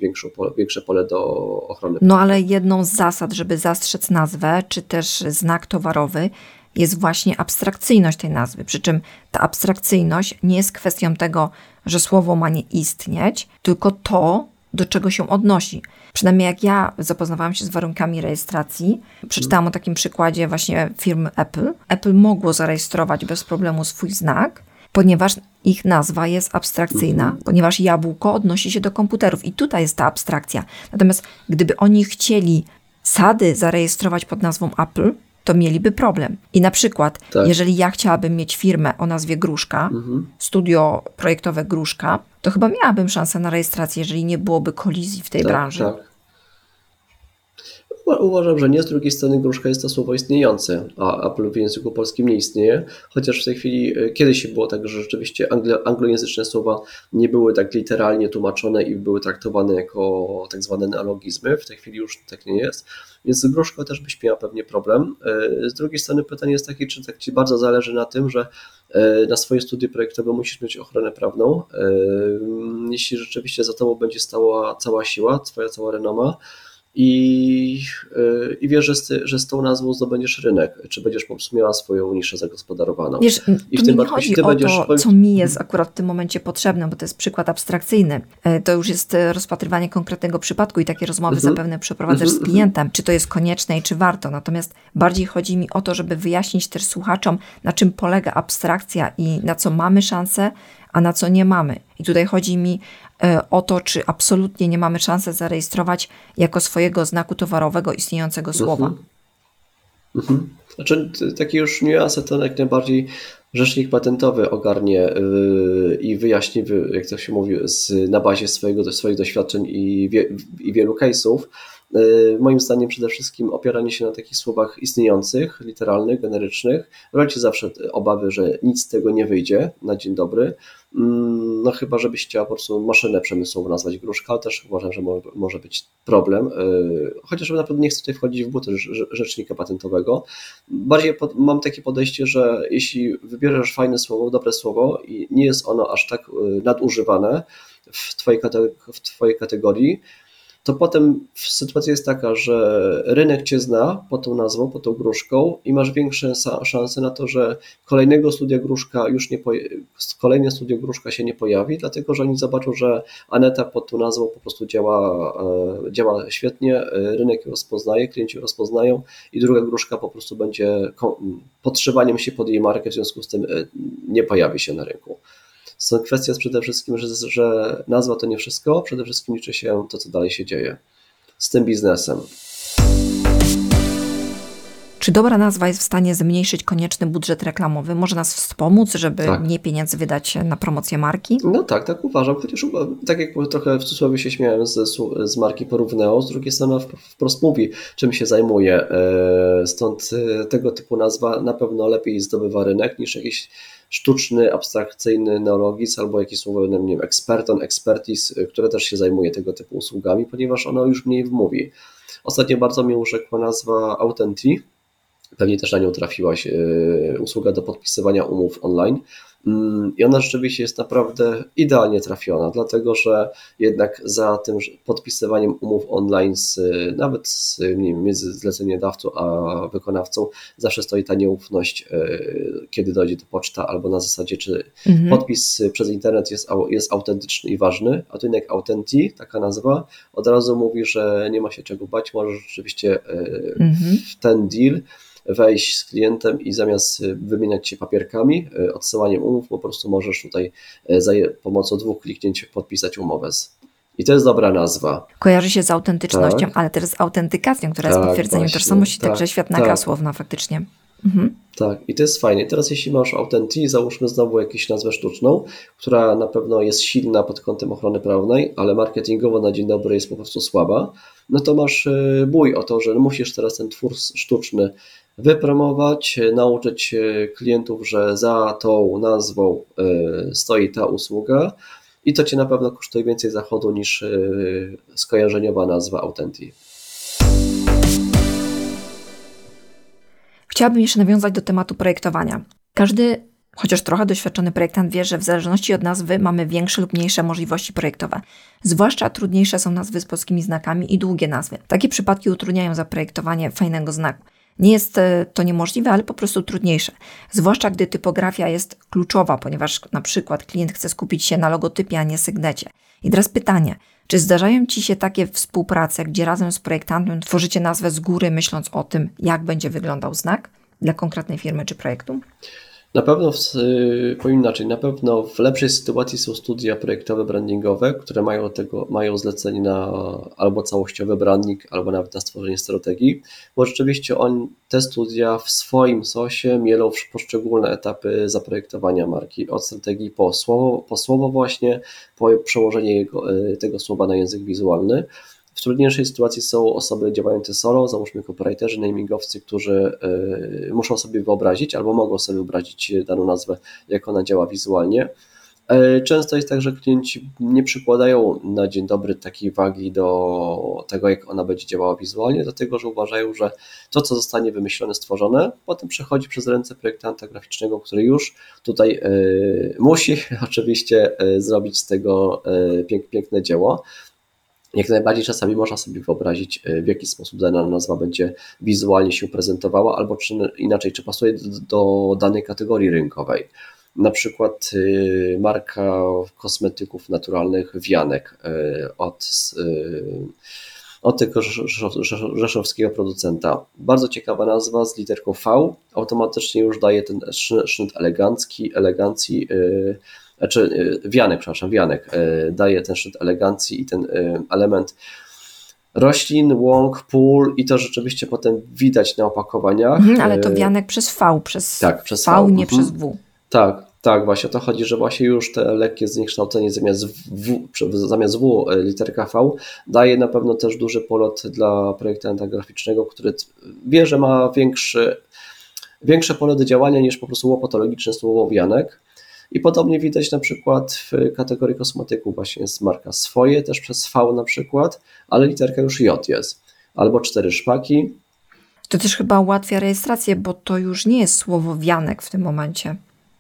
większe pole do ochrony. No ale jedną z zasad, żeby zastrzec nazwę, czy też znak towarowy, jest właśnie abstrakcyjność tej nazwy. Przy czym ta abstrakcyjność nie jest kwestią tego, że słowo ma nie istnieć, tylko to, do czego się odnosi. Przynajmniej jak ja zapoznawałam się z warunkami rejestracji, przeczytałam o takim przykładzie właśnie firmy Apple. Apple mogło zarejestrować bez problemu swój znak, ponieważ ich nazwa jest abstrakcyjna, ponieważ jabłko odnosi się do komputerów i tutaj jest ta abstrakcja. Natomiast gdyby oni chcieli sady zarejestrować pod nazwą Apple, to mieliby problem. I na przykład, tak. jeżeli ja chciałabym mieć firmę o nazwie Gruszka, mhm. studio projektowe Gruszka, to chyba miałabym szansę na rejestrację, jeżeli nie byłoby kolizji w tej tak, branży. Tak. Uważam, że nie. Z drugiej strony gruszka jest to słowo istniejące, a Apple w języku polskim nie istnieje, chociaż w tej chwili e, kiedyś było tak, że rzeczywiście anglo, anglojęzyczne słowa nie były tak literalnie tłumaczone i były traktowane jako tak zwane neologizmy. W tej chwili już tak nie jest. Więc z gruszką też byś miała pewnie problem. E, z drugiej strony pytanie jest takie, czy tak Ci bardzo zależy na tym, że e, na swoje studia projektowe musisz mieć ochronę prawną. Jeśli rzeczywiście za Tobą będzie stała cała siła, Twoja cała renoma, i, y, i wiesz, że z, że z tą nazwą zdobędziesz rynek, czy będziesz miała swoją niszę zagospodarowaną. Wiesz, I w tym nie chodzi ty o będziesz... to, co mi jest akurat w tym momencie potrzebne, bo to jest przykład abstrakcyjny. E, to już jest e, rozpatrywanie konkretnego przypadku i takie rozmowy mhm. zapewne przeprowadzasz z mhm, klientem, czy to jest konieczne i czy warto. Natomiast bardziej chodzi mi o to, żeby wyjaśnić też słuchaczom, na czym polega abstrakcja i na co mamy szansę, a na co nie mamy. I tutaj chodzi mi e, o to, czy absolutnie nie mamy szansy zarejestrować jako swojego znaku towarowego istniejącego słowa. Mhm. Mhm. Znaczy, takie już niuanse to jak najbardziej rzecznik patentowy ogarnie yy, i wyjaśni, jak to się mówi, na bazie swojego, swoich doświadczeń i, wie, i wielu case'ów. Yy, moim zdaniem przede wszystkim opieranie się na takich słowach istniejących, literalnych, generycznych, rodzi zawsze obawy, że nic z tego nie wyjdzie na dzień dobry. Mm, no chyba, żebyś chciała po prostu maszynę przemysłową nazwać gruszka, ale też uważam, że może być problem. Yy, chociaż na pewno nie chcę tutaj wchodzić w buty rzecznika patentowego. Bardziej mam takie podejście, że jeśli wybierzesz fajne słowo, dobre słowo i nie jest ono aż tak yy, nadużywane w twojej, w twojej kategorii, to potem sytuacja jest taka, że rynek cię zna pod tą nazwą, pod tą gruszką i masz większe szanse na to, że kolejnego studia gruszka już nie kolejne studio gruszka się nie pojawi, dlatego że oni zobaczą, że Aneta pod tą nazwą po prostu działa, e, działa świetnie, rynek ją rozpoznaje, klienci ją rozpoznają i druga gruszka po prostu będzie podszywaniem się pod jej markę, w związku z tym e, nie pojawi się na rynku. Stąd kwestia jest przede wszystkim, że, że nazwa to nie wszystko, przede wszystkim liczy się to, co dalej się dzieje z tym biznesem. Czy dobra nazwa jest w stanie zmniejszyć konieczny budżet reklamowy? Może nas wspomóc, żeby tak. mniej pieniędzy wydać na promocję marki? No tak, tak uważam. Chociaż tak jak trochę w cudzysłowie się śmiałem z, z marki Porówneo, z drugiej strony wprost mówi, czym się zajmuje. E, stąd e, tego typu nazwa na pewno lepiej zdobywa rynek niż jakiś sztuczny, abstrakcyjny neologizm albo jakieś słowo, nie wiem, eksperton, expertis, które też się zajmuje tego typu usługami, ponieważ ono już mniej wmówi. Ostatnio bardzo mnie urzekła nazwa Authenti, pewnie też na nią trafiłaś, e, usługa do podpisywania umów online. Mm, I ona rzeczywiście jest naprawdę idealnie trafiona, dlatego że jednak za tym podpisywaniem umów online, z, nawet z, wiem, między zleceniodawcą a wykonawcą, zawsze stoi ta nieufność, e, kiedy dojdzie do poczta, albo na zasadzie, czy mhm. podpis przez internet jest, jest autentyczny i ważny, a tu jednak Autenti, taka nazwa, od razu mówi, że nie ma się czego bać, możesz rzeczywiście e, mhm. w ten deal wejść z klientem i zamiast y, wymieniać się papierkami, y, odsyłaniem umów, po prostu możesz tutaj y, za pomocą dwóch kliknięć podpisać umowę z I to jest dobra nazwa. Kojarzy się z autentycznością, tak. ale też z autentykacją, która tak, jest potwierdzeniem tożsamości, tak, także świetna gra słowna faktycznie. Mhm. Tak, i to jest fajne. teraz jeśli masz Authentic, załóżmy znowu jakąś nazwę sztuczną, która na pewno jest silna pod kątem ochrony prawnej, ale marketingowo na dzień dobry jest po prostu słaba, no to masz bój o to, że musisz teraz ten twór sztuczny wypromować, e, nauczyć e, klientów, że za tą nazwą stoi ta usługa i to Cię na pewno kosztuje więcej zachodu niż skojarzeniowa nazwa Authentic. Chciałabym jeszcze nawiązać do tematu projektowania. Każdy, chociaż trochę doświadczony projektant wie, że w zależności od nazwy mamy większe lub mniejsze możliwości projektowe. Zwłaszcza trudniejsze są nazwy z polskimi znakami i długie nazwy. Takie przypadki utrudniają zaprojektowanie fajnego znaku. Nie jest e, to niemożliwe, ale po prostu trudniejsze. Zwłaszcza gdy typografia jest kluczowa, ponieważ na przykład klient chce skupić się na logotypie, a nie sygnecie. I teraz pytanie, czy zdarzają Ci się takie współprace, gdzie razem z projektantem tworzycie nazwę z góry, myśląc o tym, jak będzie wyglądał znak dla konkretnej firmy czy projektu? Na pewno, y, powiem inaczej, na pewno w lepszej sytuacji są studia projektowe, brandingowe, które mają, tego, mają zlecenie na albo całościowy branding, albo nawet na stworzenie strategii, bo rzeczywiście on, te studia w swoim sosie mielą poszczególne etapy zaprojektowania marki, od strategii po słowo, po słowo właśnie, po przełożenie jego, y, tego słowa na język wizualny. W trudniejszej sytuacji są osoby działające solo, załóżmy copywriterzy, namingowcy, którzy y, muszą sobie wyobrazić albo mogą sobie wyobrazić daną nazwę, jak ona działa wizualnie. E, często jest tak, że klienci nie przykładają na dzień dobry takiej wagi do tego, jak ona będzie działała wizualnie, dlatego że uważają, że to, co zostanie wymyślone, stworzone, potem przechodzi przez ręce projektanta graficznego, który już tutaj y, musi oczywiście y, zrobić z tego pięk, piękne dzieło jak najbardziej czasami można sobie wyobrazić, e, w jaki sposób dana nazwa będzie wizualnie się prezentowała, albo czy inaczej, czy pasuje do, danej kategorii rynkowej. Na przykład e, marka kosmetyków naturalnych Wianek e, od, od tego rzeszowskiego producenta. Bardzo ciekawa nazwa z literką V. Automatycznie już daje ten sznyt elegancki, elegancji znaczy y, wianek, przepraszam, wianek y, daje ten szczyt elegancji i ten y, element roślin, łąk, pól i to rzeczywiście potem widać na opakowaniach. Mhm, ale to wianek przez V, przez tak, przez V, v nie mhm. przez W. Tak, tak, właśnie o to chodzi, że właśnie już te lekkie zniekształcenie zamiast w, zamiast w literka V daje na pewno też duży polot dla projektanta graficznego, który wie, że ma większy, większe pole do działania niż po prostu łopatologiczne słowo wianek i podobnie widać na przykład w kategorii kosmetyków, właśnie jest marka swoje, też przez V na przykład, ale literka już J jest. Albo cztery szpaki. To też chyba ułatwia rejestrację, bo to już nie jest słowo wianek w tym momencie.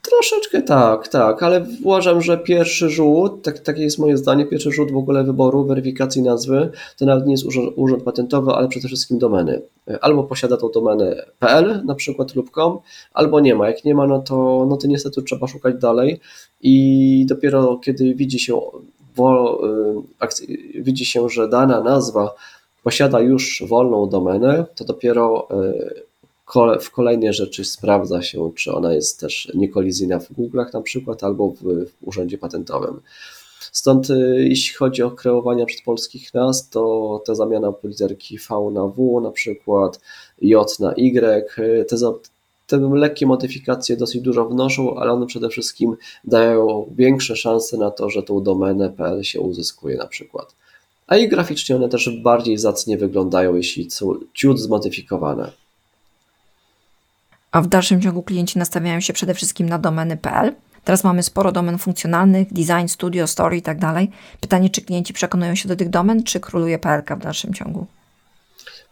Troszeczkę tak, tak, ale uważam, że pierwszy rzut, tak, takie jest moje zdanie, pierwszy rzut w ogóle wyboru, weryfikacji nazwy, to nawet nie jest urząd, urząd patentowy, ale przede wszystkim domeny. Albo posiada tą domenę .pl na przykład lub .com, albo nie ma. Jak nie ma, no to, no to niestety trzeba szukać dalej i dopiero kiedy widzi się, wo, y, widzi się, że dana nazwa posiada już wolną domenę, to dopiero w kolejnej rzeczy sprawdza się, czy ona jest też niekolizyjna w Google'ach na przykład albo w, w urzędzie patentowym. Stąd y, jeśli chodzi o kreowanie przed polskich nazw, to ta zamiana literki V na W na przykład, J na Y, te, te lekkie modyfikacje dosyć dużo wnoszą, ale one przede wszystkim dają większe szanse na to, że tą domenę PL się uzyskuje na przykład. A i graficznie one też bardziej zacnie wyglądają, jeśli są ciut zmodyfikowane a w dalszym ciągu klienci nastawiają się przede wszystkim na domeny.pl. Teraz mamy sporo domen funkcjonalnych, design, studio, story i tak dalej. Pytanie, czy klienci przekonują się do tych domen, czy króluje PLK w dalszym ciągu?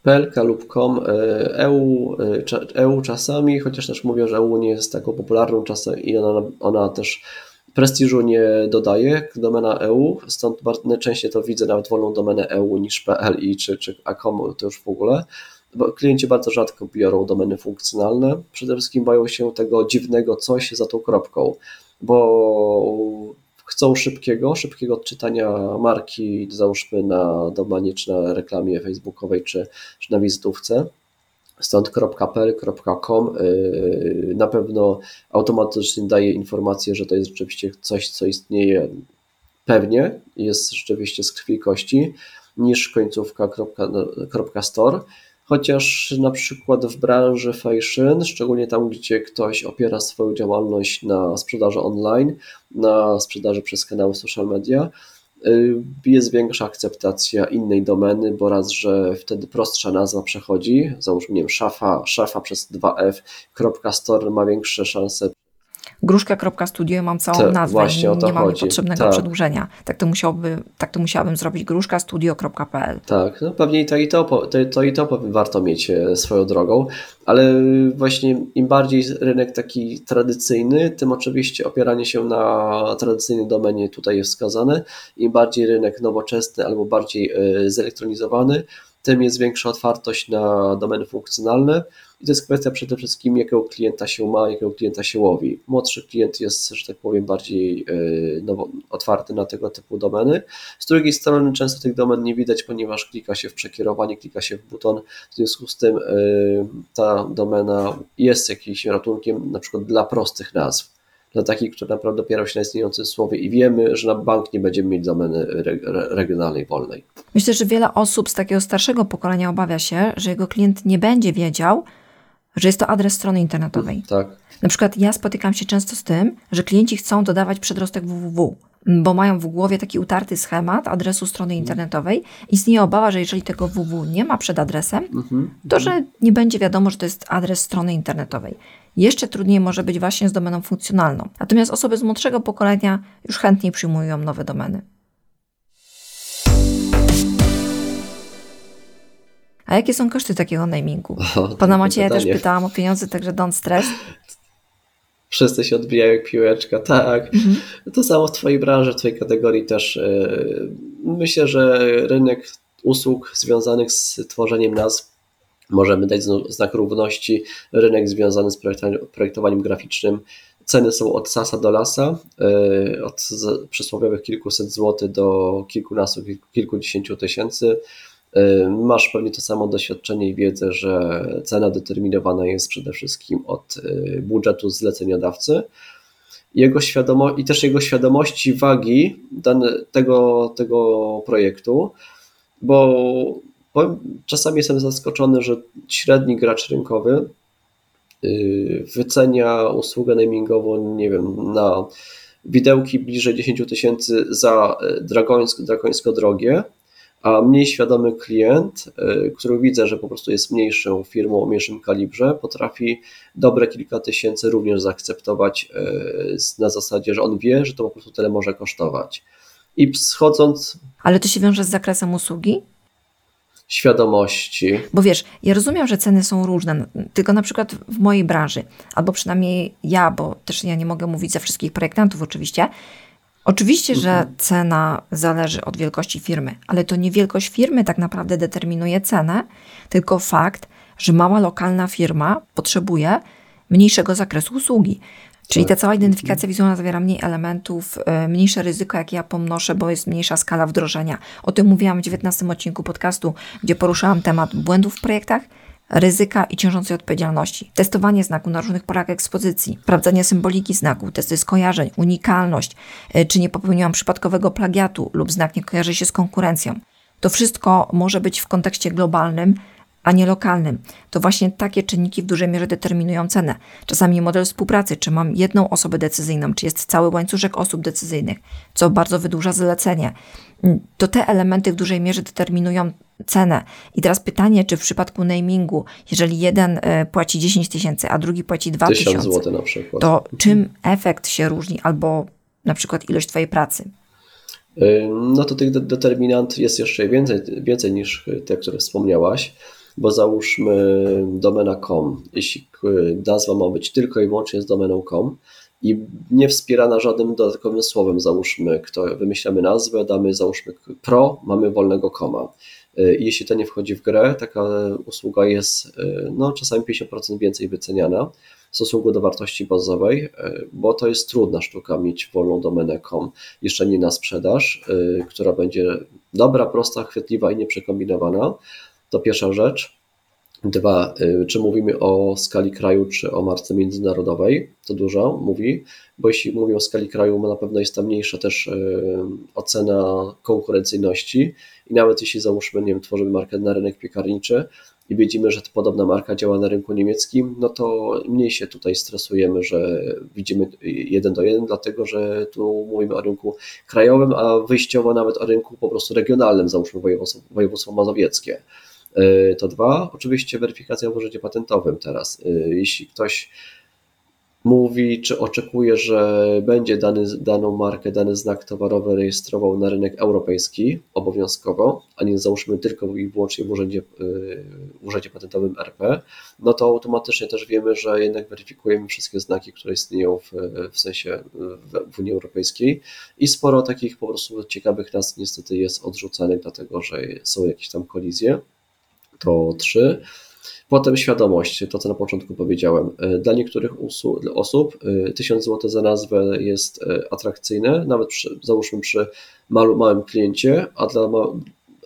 PLK lub com, EU, e EU czasami, chociaż też mówię, że EU nie jest taką popularną czasem i ona, ona też prestiżu nie dodaje domena EU, stąd najczęściej to widzę nawet wolną domenę EU niż PL i czy, czy ACOM to już w ogóle klienci bardzo rzadko biorą domeny funkcjonalne. Przede wszystkim boją się tego dziwnego coś za tą kropką, bo chcą szybkiego, szybkiego odczytania marki, załóżmy na domenie, czy na reklamie facebookowej, czy, czy na wizytówce. Stąd .pl, .com yy, na pewno automatycznie daje informację, że to jest rzeczywiście coś, co istnieje pewnie, jest rzeczywiście z krwi kości, niż końcówka .store, chociaż na przykład w branży fashion, szczególnie tam, gdzie ktoś opiera swoją działalność na sprzedaży online, na sprzedaży przez kanały social media, y, jest większa akceptacja innej domeny, bo raz, że wtedy prostsza nazwa przechodzi, załóżmy, nie wiem, szafa, szafa przez 2f, .store ma większe szanse gruszka.studio mam całą Te, nazwę, właśnie o to nie mam chodzi. potrzebnego Tak. przedłużenia. Tak to, musiałby, tak to musiałabym zrobić gruszkastudio.pl. Tak, no pewnie i to i to, to, to i to warto mieć e, swoją drogą, ale właśnie im bardziej rynek taki tradycyjny, tym oczywiście opieranie się na tradycyjnej domenie tutaj jest wskazane. Im bardziej rynek nowoczesny albo bardziej e, zelektronizowany, tym jest większa otwartość na domeny funkcjonalne. I to jest kwestia przede wszystkim, jakiego klienta się ma, jakiego klienta się łowi. Młodszy klient jest, że tak powiem, bardziej nowo, otwarty na tego typu domeny. Z drugiej strony często tych domen nie widać, ponieważ klika się w przekierowanie, klika się w buton. W związku z tym e, ta domena jest jakimś ratunkiem na przykład dla prostych nazw. Dla takich, które naprawdę opierają się na istniejącym słowie i wiemy, że na bank nie będziemy mieć domeny re, re, regionalnej, wolnej. Myślę, że wiele osób z takiego starszego pokolenia obawia się, że jego klient nie będzie wiedział, że jest to adres strony internetowej. Tak. Na przykład ja spotykam się często z tym, że klienci chcą dodawać przedrostek www, bo mają w głowie taki utarty schemat adresu strony internetowej. Istnieje obawa, że jeżeli tego www nie ma przed adresem, to że nie będzie wiadomo, że to jest adres strony internetowej. Jeszcze trudniej może być właśnie z domeną funkcjonalną. Natomiast osoby z młodszego pokolenia już chętniej przyjmują nowe domeny. A jakie są koszty takiego namingu? O, Pana Macieja też pytałam o pieniądze, także don't stress. Wszyscy się odbijają jak piłeczka, tak. To samo w Twojej branży, w Twojej kategorii też. yy, Myślę, że rynek usług związanych z tworzeniem nazw możemy dać znak równości. Rynek związany z projektowaniem, graficznym. Ceny są od sasa do lasa, yy, od przysłowiowych kilkuset złotych do kilkunastu, kilku- kilkudziesięciu tysięcy. Yy, Masz pewnie to samo doświadczenie i wiedzę, że cena determinowana jest przede wszystkim od yy, budżetu zleceniodawcy jego świadomo- i też jego świadomości wagi dane, tego, tego projektu, bo czasami jestem zaskoczony, że średni gracz rynkowy yy, wycenia usługę namingową, nie wiem, na widełki bliżej 10 tysięcy za dragońsko, drakońsko drogie, a mniej świadomy klient, yy, który widzę, że po prostu jest mniejszą firmą o mniejszym kalibrze, potrafi dobre kilka tysięcy również zaakceptować na zasadzie, że on wie, że to po prostu tyle może kosztować. I schodząc Ale to się wiąże z zakresem usługi? Świadomości, Bo wiesz, ja rozumiem, że ceny są różne, tylko na przykład w mojej branży, albo przynajmniej ja, bo też ja nie mogę mówić za wszystkich projektantów oczywiście. Oczywiście, że cena zależy od wielkości firmy, ale to nie wielkość firmy tak naprawdę determinuje cenę, tylko fakt, że mała lokalna firma potrzebuje mniejszego zakresu usługi. Czyli ta cała identyfikacja wizualna zawiera mniej elementów, y, mniejsze ryzyko, jakie ja pomnoszę, bo jest mniejsza skala wdrożenia. O tym mówiłam w 19 odcinku podcastu, gdzie poruszałam temat błędów w projektach, ryzyka i ciążącej odpowiedzialności. Testowanie znaku na różnych porach ekspozycji, sprawdzanie symboliki znaku, testy skojarzeń, unikalność, y, czy nie popełniłam przypadkowego plagiatu lub znak nie kojarzy się z konkurencją. To wszystko może być w kontekście globalnym, a nie lokalnym. To właśnie takie czynniki w dużej mierze determinują cenę. Czasami model współpracy, czy mam jedną osobę decyzyjną, czy jest cały łańcuszek osób decyzyjnych, co bardzo wydłuża zlecenie. To te elementy w dużej mierze determinują cenę. I teraz pytanie, czy w przypadku namingu, jeżeli jeden e, płaci 10 tysięcy, a drugi płaci 2 1000 tysiące, to czym efekt się różni, albo na przykład ilość Twojej pracy? Y, No to tych de- determinant jest jeszcze więcej, więcej niż te, które wspomniałaś, bo załóżmy domena com. Jeśli k- nazwa ma być tylko i wyłącznie z domeną com i nie wspierana żadnym dodatkowym słowem, załóżmy, kto wymyślamy nazwę, damy załóżmy pro, mamy wolnego koma. Y, jeśli to nie wchodzi w grę, taka usługa jest y, no, czasami 50% więcej wyceniana w stosunku do wartości bazowej, y, bo to jest trudna sztuka mieć wolną domenę com, jeszcze nie na sprzedaż, y, która będzie dobra, prosta, chwytliwa i nieprzekombinowana. To pierwsza rzecz. Dwa, y, czy mówimy o skali kraju, czy o marce międzynarodowej? To dużo mówi, bo jeśli mówimy o skali kraju, na pewno jest tam mniejsza też y, ocena konkurencyjności i nawet jeśli załóżmy, nie wiem, tworzymy markę na rynek piekarniczy i widzimy, że podobna marka działa na rynku niemieckim, no to mniej się tutaj stresujemy, że widzimy jeden do jeden, dlatego że tu mówimy o rynku krajowym, a wyjściowo nawet o rynku po prostu regionalnym, załóżmy województwo, województwo mazowieckie. E, to dwa. Oczywiście weryfikacja w urzędzie patentowym teraz. E, jeśli ktoś mówi, czy oczekuje, że będzie dany, daną markę, dany znak towarowy rejestrował na rynek europejski obowiązkowo, a nie załóżmy tylko i wyłącznie w urzędzie, e, w urzędzie patentowym RP, no to automatycznie też wiemy, że jednak weryfikujemy wszystkie znaki, które istnieją w, w sensie w, w Unii Europejskiej i sporo takich po prostu ciekawych nas niestety jest odrzucanych, dlatego że są jakieś tam kolizje to trzy. Potem świadomość, to co na początku powiedziałem. E, dla niektórych osób 1000 e, zł za nazwę jest e, atrakcyjne, nawet przy, załóżmy przy malu, małym kliencie, a dla,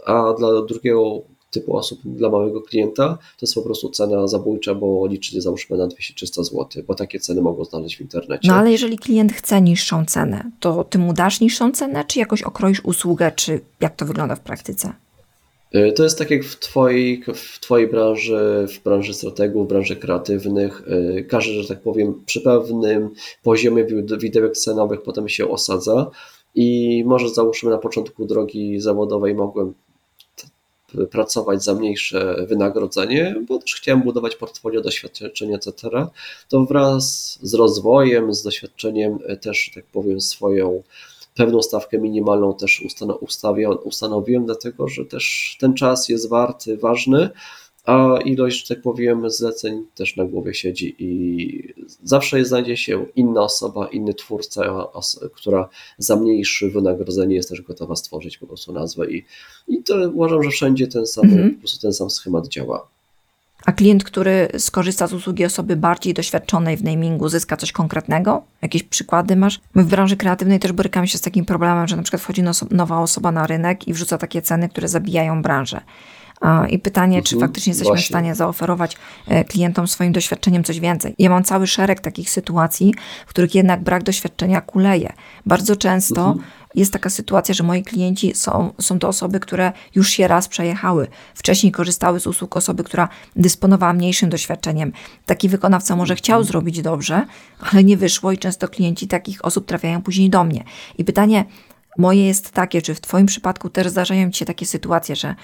a dla drugiego typu osób, dla małego klienta, to jest po prostu cena zabójcza, bo liczy załóżmy na 200-300 zł, bo takie ceny mogą znaleźć w internecie. No ale jeżeli klient chce niższą cenę, to ty mu dasz niższą cenę, czy jakoś okroisz usługę, czy jak to wygląda w praktyce? Y, to jest tak jak w twojej, w twojej branży, w branży strategów, w branży kreatywnych. Y, każdy, że tak powiem, przy pewnym poziomie widełek cenowych potem się osadza i może załóżmy na początku drogi zawodowej mogłem pracować za mniejsze wynagrodzenie, bo też chciałem budować portfolio doświadczeń, etc. To wraz z rozwojem, z doświadczeniem y, też, tak powiem, swoją pewną stawkę minimalną też ustanowiłem, dlatego że też ten czas jest warty, ważny, a ilość, że tak powiem, zleceń też na głowie siedzi i zawsze znajdzie się inna osoba, inny twórca, która za mniejsze wynagrodzenie jest też gotowa stworzyć po prostu nazwę i, i to uważam, że wszędzie ten sam, mhm. po prostu ten sam schemat działa. A klient, który skorzysta z usługi osoby bardziej doświadczonej w namingu, zyska coś konkretnego? Jakieś przykłady masz? My w branży kreatywnej też borykamy się z takim problemem, że na przykład wchodzi nowa osoba na rynek i wrzuca takie ceny, które zabijają branżę. I pytanie, czy mhm, faktycznie jesteśmy Właśnie. w stanie zaoferować e, klientom swoim doświadczeniem coś więcej. Ja mam cały szereg takich sytuacji, w których jednak brak doświadczenia kuleje. Bardzo często mhm jest taka sytuacja, że moi klienci są, są to osoby, które już się raz przejechały. Wcześniej korzystały z usług osoby, która dysponowała mniejszym doświadczeniem. Taki wykonawca może chciał zrobić dobrze, ale nie wyszło i często klienci takich osób trafiają później do mnie. I pytanie moje jest takie, czy w Twoim przypadku też zdarzają Ci się takie sytuacje, że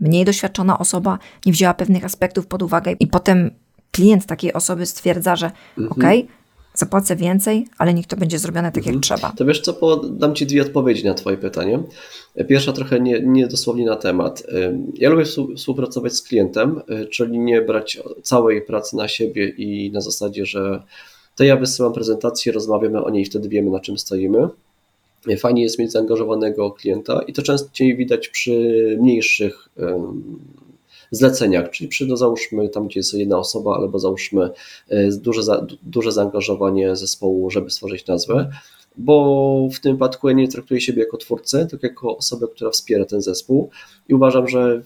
mniej doświadczona osoba nie wzięła pewnych aspektów pod uwagę i potem klient takiej osoby stwierdza, że mhm. okej, okay, zapłacę więcej, ale niech to będzie zrobione tak, jak mhm. trzeba. To wiesz co, dam Ci dwie odpowiedzi na Twoje pytanie. Pierwsza trochę nie, nie dosłownie na temat. Ja lubię współpracować z klientem, y, czyli nie brać całej pracy na siebie i na zasadzie, że to ja wysyłam prezentację, rozmawiamy o niej i wtedy wiemy na czym stoimy. Fajnie jest mieć zaangażowanego klienta i to częściej widać przy mniejszych zleceniach, czyli przy, no załóżmy tam, gdzie jest jedna osoba, albo załóżmy e, duże, duże zaangażowanie zespołu, żeby stworzyć nazwę, bo w tym wypadku ja nie traktuję siebie jako twórcę, tylko jako osobę, która wspiera ten zespół i uważam, że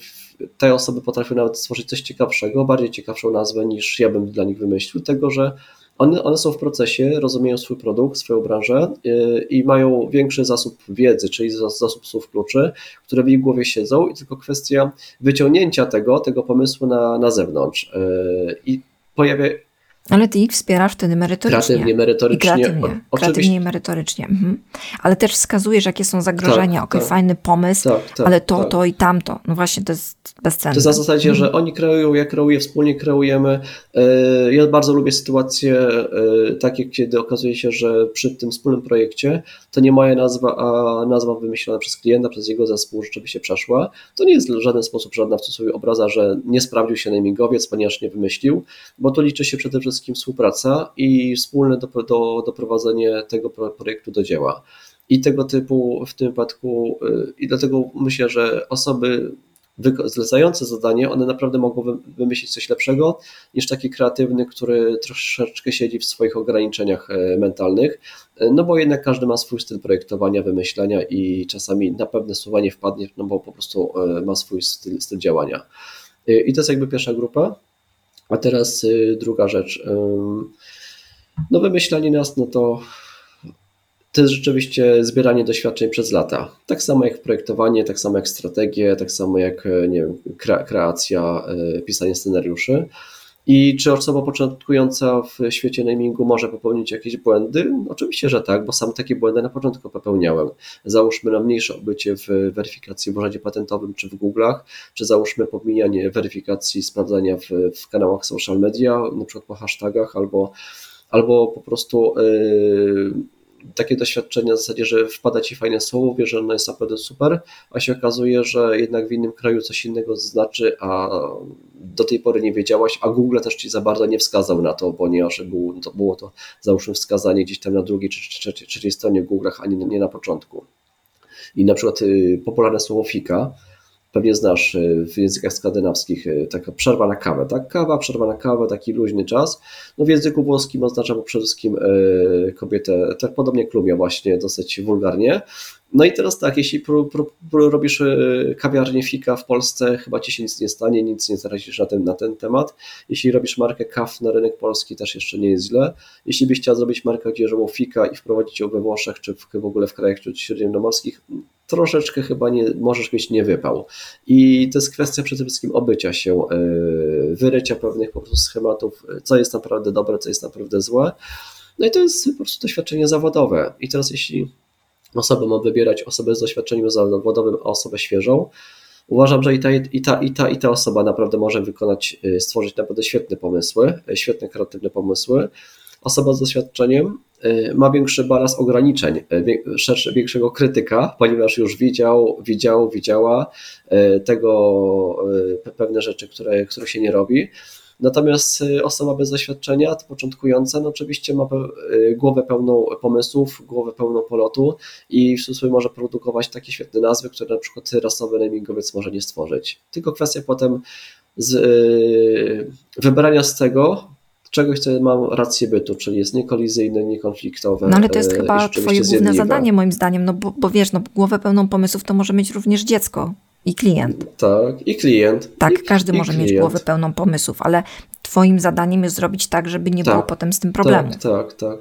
te osoby potrafią nawet stworzyć coś ciekawszego, bardziej ciekawszą nazwę niż ja bym dla nich wymyślił, tego, że one, one są w procesie, rozumieją swój produkt, swoją branżę yy, i mają większy zasób wiedzy, czyli zasób słów kluczy, które w ich głowie siedzą i tylko kwestia wyciągnięcia tego, tego pomysłu na, na zewnątrz. Yy, I pojawia, ale ty ich wspierasz wtedy merytorycznie. Kreatywnie, merytorycznie. I kreatywnie, o, kreatywnie i merytorycznie. Mhm. Ale też wskazujesz, jakie są zagrożenia. Tak, Okej, tak. fajny pomysł, tak, tak, ale to, tak. to i tamto. No właśnie, to jest bezcenne. To jest na zasadzie, mhm. że oni kreują, ja kreuję, wspólnie kreujemy. E, ja bardzo lubię sytuacje e, takie, kiedy okazuje się, że przy tym wspólnym projekcie to nie moja nazwa, a nazwa wymyślona przez klienta, przez jego zespół rzeczywiście przeszła. To nie jest w żaden sposób żadna w cudzysłowie obraza, że nie sprawdził się namingowiec, ponieważ nie wymyślił, bo to liczy się przede wszystkim wszystkim współpraca i wspólne do, do, doprowadzenie tego projektu do dzieła. I tego typu w tym wypadku, y, i dlatego myślę, że osoby zlecające zadanie, one naprawdę mogą wymyślić coś lepszego niż taki kreatywny, który troszeczkę siedzi w swoich ograniczeniach e, mentalnych, e, no bo jednak każdy ma swój styl projektowania, wymyślania i czasami na pewne słowa nie wpadnie, no bo po prostu e, ma swój styl, styl działania. I to jest jakby pierwsza grupa. A teraz druga rzecz. No wymyślanie nas, no to to jest rzeczywiście zbieranie doświadczeń przez lata. Tak samo jak projektowanie, tak samo jak strategie, tak samo jak nie wiem, kreacja, pisanie scenariuszy. I czy osoba początkująca w świecie namingu może popełnić jakieś błędy? Oczywiście, że tak, bo sam takie błędy na początku popełniałem. Załóżmy na mniejsze obycie w weryfikacji w urzędzie patentowym czy w Google'ach, czy załóżmy pomijanie weryfikacji, sprawdzania w, w kanałach social media, na przykład po hashtagach albo albo po prostu yy, takie doświadczenia w zasadzie, że wpada ci fajne słowo, wiesz, że ono jest naprawdę super, a się okazuje, że jednak w innym kraju coś innego znaczy, a do tej pory nie wiedziałaś, a Google też ci za bardzo nie wskazał na to, ponieważ było to, było to załóżmy wskazanie gdzieś tam na drugiej czy trzeciej, stronie Google'ach, a nie, nie na początku. I na przykład y, popularne słowo fika, pewnie znasz y, w językach skandynawskich, y, taka przerwa na kawę, tak? Kawa, przerwa na kawę, taki luźny czas. No w języku włoskim oznacza przede wszystkim y, kobietę, tak podobnie klumia właśnie, dosyć wulgarnie. No i teraz tak, jeśli pro, pro, pro robisz kawiarnię fika w Polsce, chyba ci się nic nie stanie, nic nie zarazisz na ten, na ten temat. Jeśli robisz markę kaw na rynek polski, też jeszcze nie jest źle. Jeśli byś chciał zrobić markę odzieżową fika i wprowadzić ją we Włoszech, czy w, w ogóle w krajach śródziemnomorskich, troszeczkę chyba nie, możesz mieć niewypał. I to jest kwestia przede wszystkim obycia się, e, wyrycia pewnych po prostu schematów, co jest naprawdę dobre, co jest naprawdę złe. No i to jest po prostu doświadczenie zawodowe. I teraz jeśli osoba ma wybierać osobę z doświadczeniem zawodowym, a osobę świeżą, Uważam, że i ta, i, ta, i, ta, i ta osoba naprawdę może wykonać, e, stworzyć naprawdę świetne pomysły, e, świetne kreatywne pomysły. Osoba z doświadczeniem Y, ma większy balans ograniczeń, y, szerszy, większego krytyka, ponieważ już widział, widział, widziała y, tego pewne rzeczy, które, które się nie robi. Natomiast osoba bez doświadczenia, to początkująca, no oczywiście ma głowę pełną pomysłów, głowę pełną polotu i w sumie może produkować takie świetne nazwy, które na przykład rasowy namingowiec może nie stworzyć. Tylko kwestia potem z, wybrania z tego, czegoś, co ma rację bytu, czyli jest niekolizyjne, niekonfliktowe. No ale to jest chyba twoje główne zadanie moim zdaniem, no bo, bo wiesz, no głowę pełną pomysłów to może mieć również dziecko i klient. Tak, i klient. Tak, I, każdy i może klient. mieć głowę pełną pomysłów, ale twoim zadaniem jest zrobić tak, żeby nie tak, było potem z tym problemu. Tak, tak, tak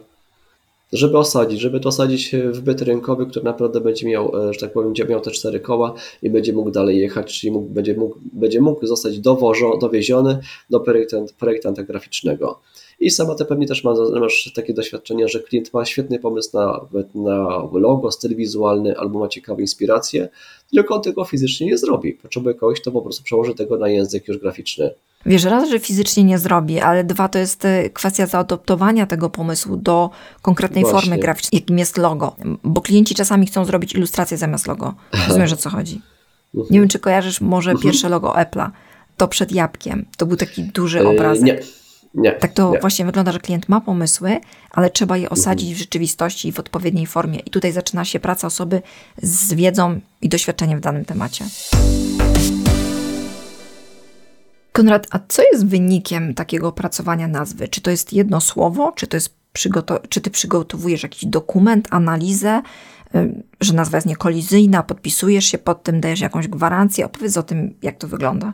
żeby osadzić, żeby to osadzić w byt rynkowy, który naprawdę będzie miał, e, że tak powiem, będzie miał te cztery koła i będzie mógł dalej jechać, czyli mógł, będzie, mógł, będzie mógł zostać dowożo, dowieziony do projektant, projektanta graficznego. I sama to pewnie też masz takie doświadczenia, że klient ma świetny pomysł na, na logo, styl wizualny albo ma ciekawe inspiracje, tylko on tego fizycznie nie zrobi. Potrzebuje kogoś, kto po prostu przełoży tego na język już graficzny. Wiesz, raz, że fizycznie nie zrobi, ale dwa, to jest e, kwestia zaadoptowania tego pomysłu do konkretnej Właśnie. formy graficznej, jakim jest logo. Bo klienci czasami chcą zrobić ilustrację zamiast logo. Rozumiesz, o co chodzi. Mhm. Nie wiem, czy kojarzysz może mhm. pierwsze logo Apple'a. To przed jabłkiem. To był taki duży e, obrazek. Nie. Nie, tak to nie. właśnie wygląda, że klient ma pomysły, ale trzeba je osadzić mhm. w rzeczywistości i w odpowiedniej formie. I tutaj zaczyna się praca osoby z wiedzą i doświadczeniem w danym temacie. Konrad, a co jest wynikiem takiego opracowania nazwy? Czy to jest jedno słowo, czy, to jest czy ty przygotowujesz jakiś dokument, analizę, że nazwa jest niekolizyjna, podpisujesz się pod tym, dajesz jakąś gwarancję? Opowiedz o tym, jak to wygląda.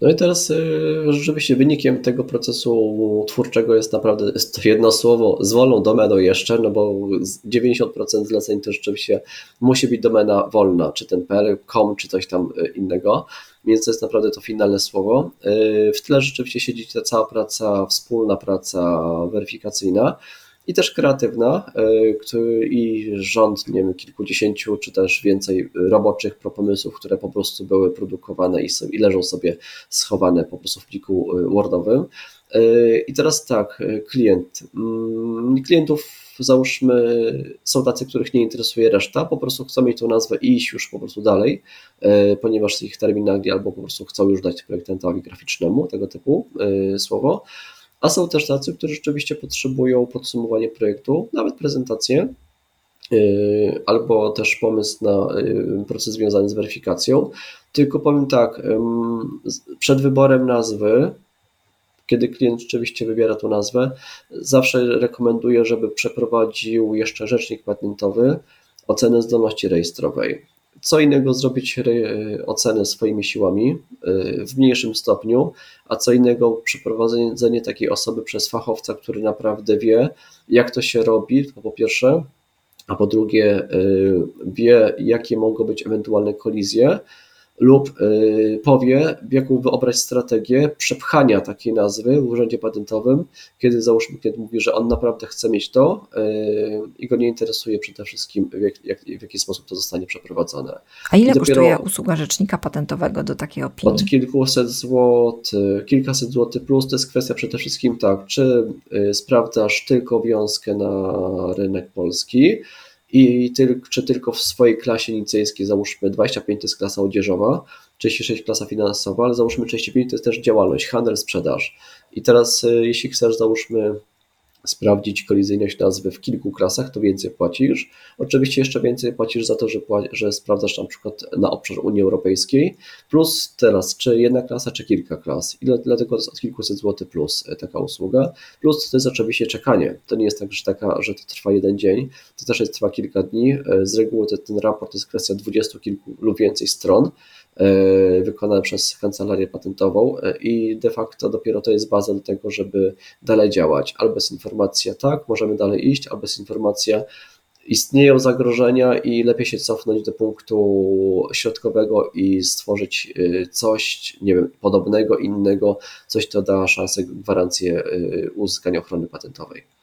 No i teraz y, rzeczywiście wynikiem tego procesu twórczego jest naprawdę jest to jedno słowo z wolną domeną jeszcze, no bo 90% zleceń to rzeczywiście musi być domena wolna, czy ten com, czy coś tam y, innego, więc to jest naprawdę to finalne słowo. Y, w tle rzeczywiście siedzi ta cała praca, wspólna praca weryfikacyjna, i też kreatywna e, i rząd nie wiem, kilkudziesięciu czy też więcej roboczych pomysłów, które po prostu były produkowane i, i leżą sobie schowane po prostu w pliku e, Wordowym. E, I teraz tak, klient. Mm, klientów załóżmy są tacy, których nie interesuje reszta, po prostu chcą mieć tą nazwę i iść już po prostu dalej, ponieważ ich terminali albo po prostu chcą już dać projektantowi graficznemu tego typu słowo a są też tacy, którzy rzeczywiście potrzebują podsumowania projektu, nawet prezentację, yy, albo też pomysł na yy, proces związany z weryfikacją. Tylko powiem tak, przed wyborem nazwy, kiedy klient rzeczywiście wybiera tą nazwę, zawsze rekomenduję, żeby przeprowadził jeszcze rzecznik patentowy ocenę zdolności rejestrowej. Co innego zrobić ocenę swoimi siłami w mniejszym stopniu, a co innego przeprowadzenie takiej osoby przez fachowca, który naprawdę wie, jak to się robi, to po pierwsze, a po drugie wie, jakie mogą być ewentualne kolizje, lub y, powie, jaką wyobrać strategię przepchania takiej nazwy w urzędzie patentowym, kiedy załóżmy klient mówi, że on naprawdę chce mieć to y, i go nie interesuje przede wszystkim, w, jak, w jaki sposób to zostanie przeprowadzone. A ile kosztuje usługa rzecznika patentowego do takiej opinii? Od kilkuset złotych, kilkaset złotych plus to jest kwestia przede wszystkim tak, czy y, sprawdzasz tylko wiązkę na rynek polski, i tylko, czy tylko w swojej klasie licejskiej, załóżmy 25 to jest klasa odzieżowa, 36 klasa finansowa, ale załóżmy 35 to jest też działalność, handel, sprzedaż. I teraz y, jeśli chcesz, załóżmy sprawdzić kolizyjność nazwy w kilku klasach, to więcej płacisz. Oczywiście jeszcze więcej płacisz za to, że, że sprawdzasz na przykład na obszar Unii Europejskiej, plus teraz, czy jedna klasa, czy kilka klas. I dlatego od kilkuset złotych plus e, taka usługa. Plus to jest oczywiście czekanie. To nie jest tak, że, taka, że to trwa jeden dzień, to też jest, trwa kilka dni. E, z reguły ten, raport jest kwestia dwudziestu kilku lub więcej stron. E, wykonane przez kancelarię patentową e, i de facto dopiero to jest baza do tego, żeby dalej działać. Albo jest informacja tak, możemy dalej iść, albo jest informacja istnieją zagrożenia i lepiej się cofnąć do punktu środkowego i stworzyć e, coś, nie wiem, podobnego, innego, coś, co da szansę, gwarancję uzyskania ochrony patentowej.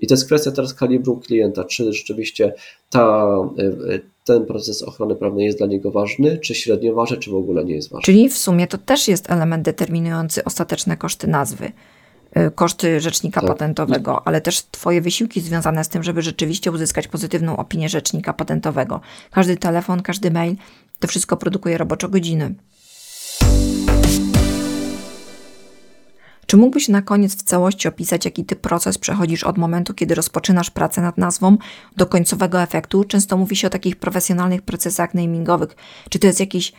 I to jest kwestia teraz kalibru klienta, czy rzeczywiście ta, e, ten proces ochrony prawnej jest dla niego ważny, czy średnio ważny, czy w ogóle nie jest ważny. Czyli w sumie to też jest element determinujący ostateczne koszty nazwy e, koszty rzecznika tak. patentowego, ale też Twoje wysiłki związane z tym, żeby rzeczywiście uzyskać pozytywną opinię rzecznika patentowego. Każdy telefon, każdy mail, to wszystko produkuje roboczo godziny. Czy mógłbyś na koniec w całości opisać, jaki ty proces przechodzisz od momentu, kiedy rozpoczynasz pracę nad nazwą, do końcowego efektu? Często mówi się o takich profesjonalnych procesach namingowych. Czy to jest jakiś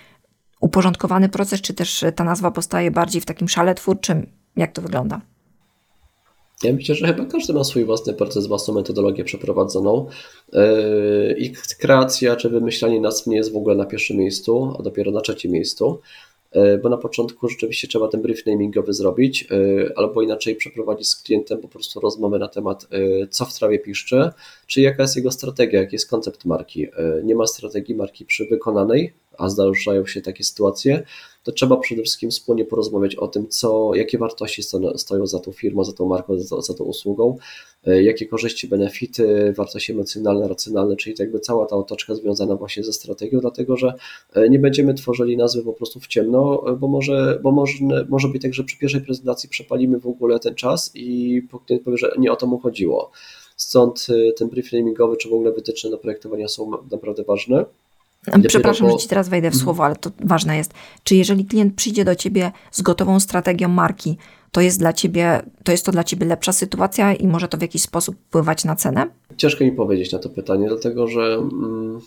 uporządkowany proces, czy też ta nazwa powstaje bardziej w takim szale twórczym? Jak to wygląda? Ja myślę, że chyba każdy ma swój własny proces, własną metodologię przeprowadzoną. Yy, I kreacja czy wymyślanie nazw nie jest w ogóle na pierwszym miejscu, a dopiero na trzecim miejscu. E, bo na początku rzeczywiście trzeba ten brief namingowy zrobić, e, albo inaczej przeprowadzić z klientem po prostu rozmowę na temat, e, co w trawie piszczy, czy jaka jest jego strategia, jaki jest koncept marki. Nie ma strategii marki przy wykonanej, a zdarzają się takie sytuacje, to trzeba przede wszystkim wspólnie porozmawiać o tym, co, jakie wartości stoją za tą firmą, za tą marką, za, za tą usługą, e, jakie korzyści, benefity, wartości emocjonalne, racjonalne, czyli jakby cała ta otoczka związana właśnie ze strategią, dlatego że e, nie będziemy tworzyli nazwy po prostu w ciemno, e, bo może, bo może, może być tak, że przy pierwszej prezentacji przepalimy w ogóle ten czas i klient powie, że nie o to mu chodziło. Stąd ten brief namingowy, czy w ogóle wytyczne do projektowania są naprawdę ważne. Przepraszam, po... że ci teraz wejdę w mhm. słowo, ale to ważne jest. Czy jeżeli klient przyjdzie do ciebie z gotową strategią marki, to jest dla ciebie, to jest to dla ciebie lepsza sytuacja i może to w jakiś sposób wpływać na cenę? Ciężko mi powiedzieć na to pytanie, dlatego że mm,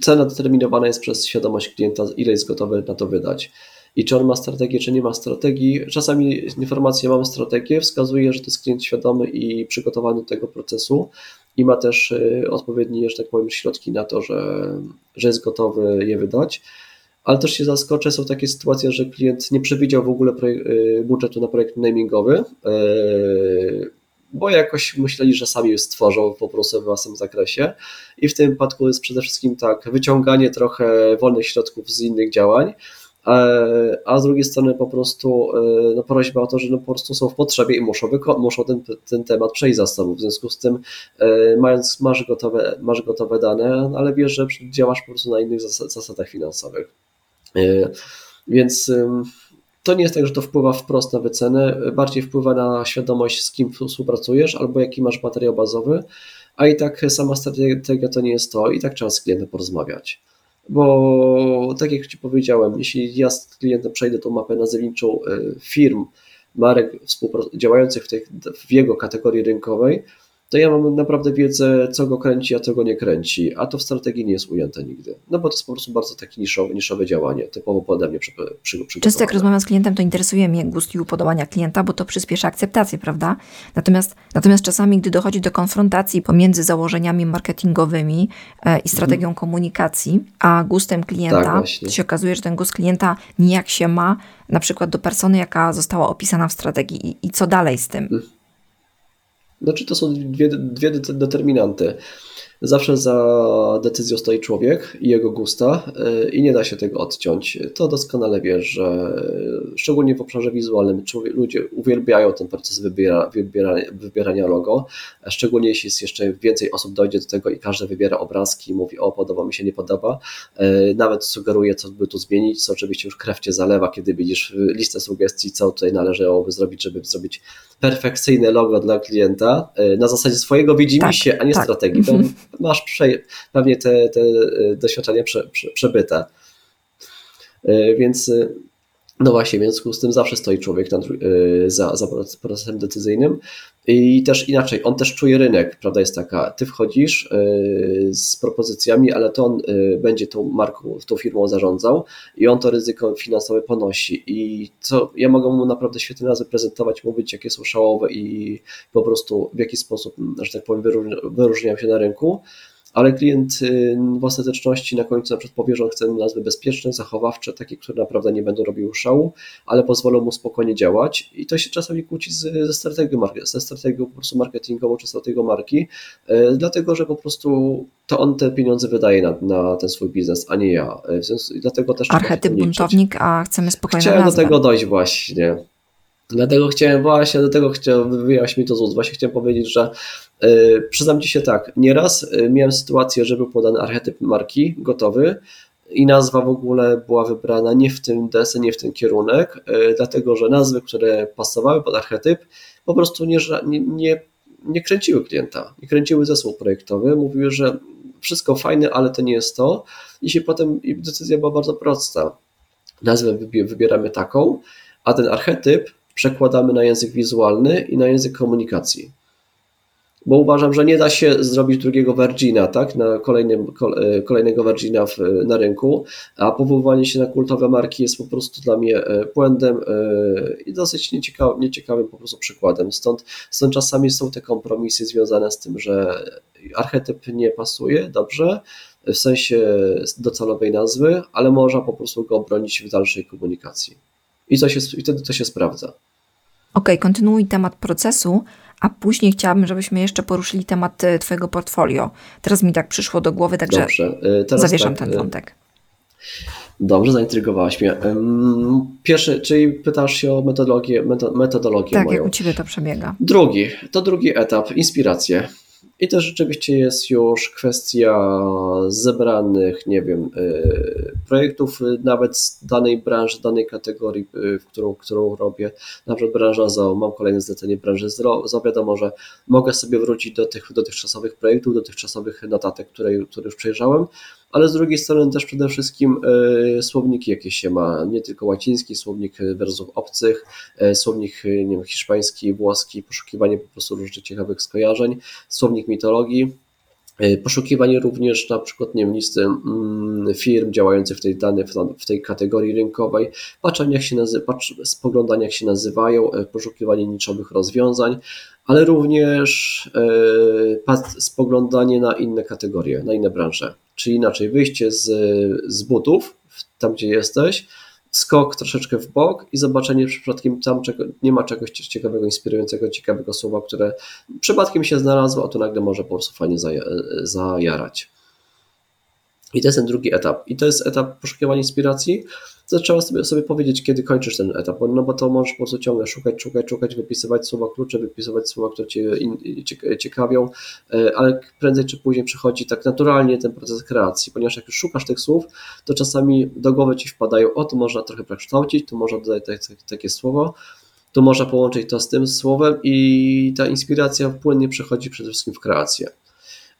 cena determinowana jest przez świadomość klienta, ile jest gotowy na to wydać. I czy on ma strategię, czy nie ma strategii. Czasami informacja, mamy strategię, wskazuje, że to jest klient świadomy i przygotowany do tego procesu, i ma też y, odpowiednie, że tak powiem, środki na to, że, że jest gotowy je wydać. Ale też się zaskoczę, są takie sytuacje, że klient nie przewidział w ogóle y, budżetu na projekt namingowy, y, bo jakoś myśleli, że sami stworzą po prostu w własnym zakresie. I w tym wypadku jest przede wszystkim tak, wyciąganie trochę wolnych środków z innych działań, a z drugiej strony po prostu e, no, prośba o to, że no, po prostu są w potrzebie i muszą, muszą ten, ten temat przejść za sobą. W związku z tym, e, mając, masz, gotowe, masz gotowe dane, ale wiesz, że działasz po prostu na innych zasadach finansowych. Więc to nie jest tak, że to wpływa wprost na wycenę, bardziej wpływa na świadomość, z kim współpracujesz albo jaki masz materiał bazowy, a i tak sama strategia to nie jest to, i tak trzeba z klientem porozmawiać. Bo tak jak Ci powiedziałem, jeśli ja z klientem przejdę tą mapę nazewniczą e, firm, marek działających w, tej, w jego kategorii rynkowej, to ja mam naprawdę wiedzę, co go kręci, a co go nie kręci, a to w strategii nie jest ujęte nigdy. No bo to jest po prostu bardzo takie niszowe, niszowe działanie, typowo pode mnie przy, przy, Często jak rozmawiam z klientem, to interesuje mnie gust i upodobania klienta, bo to przyspiesza akceptację, prawda? Natomiast, natomiast czasami, gdy dochodzi do konfrontacji pomiędzy założeniami marketingowymi e, i strategią mhm. komunikacji, a gustem klienta, tak, to się okazuje, że ten gust klienta nijak się ma na przykład do persony, jaka została opisana w strategii i, i co dalej z tym. Mhm. Znaczy to są dwie, dwie determinanty. Zawsze za decyzją stoi człowiek i jego gusta y, i nie da się tego odciąć. To doskonale wiesz, że szczególnie w obszarze wizualnym ludzie uwielbiają ten proces wybiera, wybiera, wybierania logo, szczególnie jeśli jest jeszcze więcej osób dojdzie do tego i każdy wybiera obrazki i mówi o podoba mi się, nie podoba. Y, nawet sugeruje co by tu zmienić, co oczywiście już krew cię zalewa, kiedy widzisz listę sugestii, co tutaj należałoby zrobić, żeby zrobić perfekcyjne logo dla klienta y, na zasadzie swojego widzimisię, tak, a nie tak. strategii. To mhm masz prze, pewnie te, te e, doświadczenia prze, prze, przebyte. E, więc e, no właśnie, w związku z tym zawsze stoi człowiek za, za procesem decyzyjnym i też inaczej, on też czuje rynek, prawda jest taka, ty wchodzisz z propozycjami, ale to on będzie tą marką, tą firmą zarządzał i on to ryzyko finansowe ponosi. I co, ja mogę mu naprawdę świetnie nazwy prezentować, mówić jakie są szałowe i po prostu w jaki sposób, że tak powiem, wyróżniają się na rynku, ale klient y, w ostateczności na końcu na przykład powie, że on chce nazwy bezpieczne, zachowawcze, takie, które naprawdę nie będą robiły szału, ale pozwolą mu spokojnie działać i to się czasami kłóci ze strategią, ze strategią po prostu marketingową czy strategią marki, y, dlatego, że po prostu to on te pieniądze wydaje na, na ten swój biznes, a nie ja. Y, dlatego też Archetyp buntownik, a chcemy spokojnie Chciałem nazwę. do tego dojść właśnie. Dlatego chciałem właśnie, do tego chciałem wyjaśnić mi to z ust. Właśnie chciałem powiedzieć, że yy, przyznam Ci się tak, nieraz yy, miałem sytuację, że był podany archetyp marki gotowy i nazwa w ogóle była wybrana nie w tym desy, nie w ten kierunek, yy, dlatego że nazwy, które pasowały pod archetyp, po prostu nie, nie, nie, nie kręciły klienta, nie kręciły zespół projektowy, mówiły, że wszystko fajne, ale to nie jest to i się potem i decyzja była bardzo prosta. Nazwę wybieramy taką, a ten archetyp przekładamy na język wizualny i na język komunikacji. Bo uważam, że nie da się zrobić drugiego Virgina, tak, na kolejnym, e, kolejnego Virgina w, na rynku, a powoływanie się na kultowe marki jest po prostu dla mnie e, błędem e, i dosyć nieciekawym, nieciekawym po prostu przykładem. Stąd, stąd czasami są te kompromisy związane z tym, że archetyp nie pasuje dobrze, w sensie docelowej nazwy, ale można po prostu go obronić w dalszej komunikacji. I, to się, i wtedy to się sprawdza. Ok, kontynuuj temat procesu, a później chciałabym, żebyśmy jeszcze poruszyli temat e, Twojego portfolio. Teraz mi tak przyszło do głowy, także Dobrze, e, zawieszam tak, ten e, wątek. Dobrze, zaintrygowałaś mnie. Pierwszy, czyli pytasz się o metodologię, metodologię tak, moją. jak u Ciebie to przebiega. Drugi, to drugi etap, inspiracje. I to rzeczywiście jest już kwestia zebranych, nie wiem, y, projektów y, nawet z danej branży, danej kategorii, y, w którą, którą robię. Na przykład branża ZOO, mam kolejne zlecenie branży ZOO, wiadomo, że mogę sobie wrócić do tych dotychczasowych projektów, dotychczasowych notatek, które, które już przejrzałem, ale z drugiej strony też przede wszystkim e, słowniki jakieś się ma, nie tylko łaciński, słownik wersów obcych, e, słownik nie wiem, hiszpański, włoski, poszukiwanie po prostu różnych ciekawych skojarzeń, słownik mitologii, e, Poszukiwanie również na przykład nie wiem, listy mm, firm działających w tej danej, w tej kategorii rynkowej, patrzenie jak się nazy- patrz, spoglądanie jak się nazywają, poszukiwanie niczowych rozwiązań, ale również spoglądanie na inne kategorie, na inne branże. Czy inaczej, wyjście z, z butów, tam gdzie jesteś, skok troszeczkę w bok i zobaczenie przypadkiem tam czego, nie ma czegoś ciekawego, inspirującego, ciekawego słowa, które przypadkiem się znalazło, a to nagle może po prostu fajnie zajarać. I to jest ten drugi etap. I to jest etap poszukiwania inspiracji. To sobie, sobie powiedzieć, kiedy kończysz ten etap, no bo to możesz po prostu ciągle szukać, szukać, szukać, wypisywać słowa klucze, wypisywać słowa, które Cię ciekawią, e, ale prędzej czy później przychodzi tak naturalnie ten proces kreacji, ponieważ jak już szukasz tych słów, to czasami do głowy Ci wpadają, o, tu można trochę przekształcić, tu można dodać takie słowo, tu można połączyć to z tym słowem i ta inspiracja płynnie przechodzi przede wszystkim w kreację.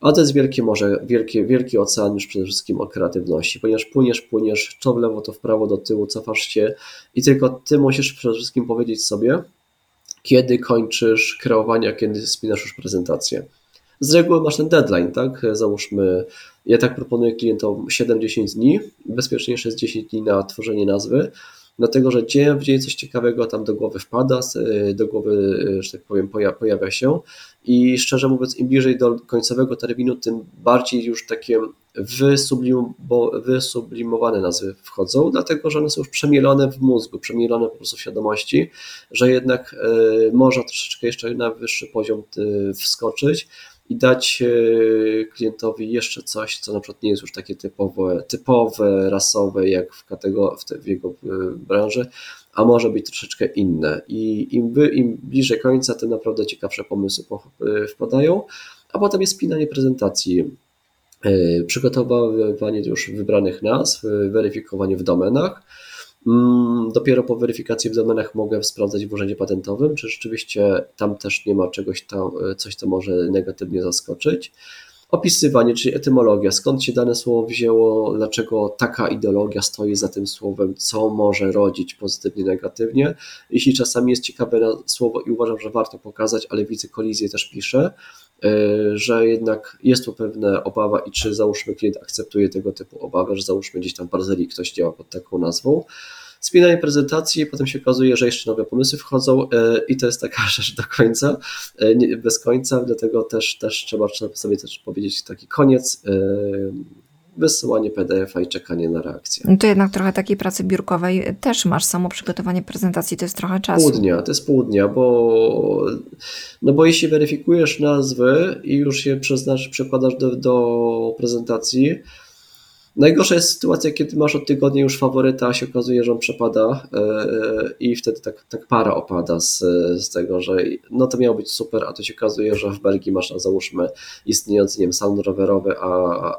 A to jest wielkie morze, wielkie, wielki ocean już przede wszystkim o kreatywności, ponieważ płyniesz, płyniesz, to w lewo, to w prawo, do tyłu, cofasz się i tylko ty musisz przede wszystkim powiedzieć sobie, kiedy kończysz kreowanie, a kiedy spinasz już prezentację. z reguły masz ten deadline, tak? Załóżmy, ja tak proponuję klientom 7-10 dni, bezpieczniejsze jest 10 dni na tworzenie nazwy, dlatego że dzień w dzień coś ciekawego tam do głowy wpada, do głowy, że tak powiem, pojawia się. I szczerze mówiąc, im bliżej do końcowego terminu, tym bardziej już takie wysublimowane nazwy wchodzą, dlatego że one są już przemielone w mózgu, przemielone po prostu w świadomości, że jednak e, można troszeczkę jeszcze na wyższy poziom wskoczyć i dać e, klientowi jeszcze coś, co na przykład nie jest już takie typowe, typowe rasowe, jak w, w, te, w jego branży, a może być troszeczkę inne. I im, im bliżej końca, tym naprawdę ciekawsze pomysły wpadają, a potem jest spinanie prezentacji E, przygotowywanie już wybranych nazw, e, weryfikowanie w domenach. Mm, dopiero po weryfikacji w domenach mogę sprawdzać w urzędzie patentowym, czy rzeczywiście tam też nie ma czegoś e, coś, co może negatywnie zaskoczyć. Opisywanie, czyli etymologia, skąd się dane słowo wzięło, dlaczego taka ideologia stoi za tym słowem, co może rodzić pozytywnie, negatywnie. Jeśli czasami jest ciekawe słowo i uważam, że warto pokazać, ale widzę kolizję, też piszę, że jednak jest tu pewna obawa i czy załóżmy klient akceptuje tego typu obawę, że załóżmy gdzieś tam Barzeli ktoś działa pod taką nazwą. Spinanie prezentacji, potem się okazuje, że jeszcze nowe pomysły wchodzą e, i to jest taka rzecz do końca, e, bez końca, dlatego też, też trzeba sobie też powiedzieć taki koniec wysyłanie PDF-a i czekanie na reakcję. No to jednak trochę takiej pracy biurkowej też masz. Samo przygotowanie prezentacji to jest trochę czasu. Pół dnia, to jest pół dnia, bo, no bo jeśli weryfikujesz nazwy i już je przeznaczysz, przekładasz do, do prezentacji, Najgorsza jest sytuacja, kiedy masz od tygodnia już faworyta, a się okazuje, że on przepada e, i wtedy tak, tak para opada z, z tego, że no to miało być super, a to się okazuje, że w Belgii masz, a załóżmy, istniejący, nie wiem, salon rowerowy, a,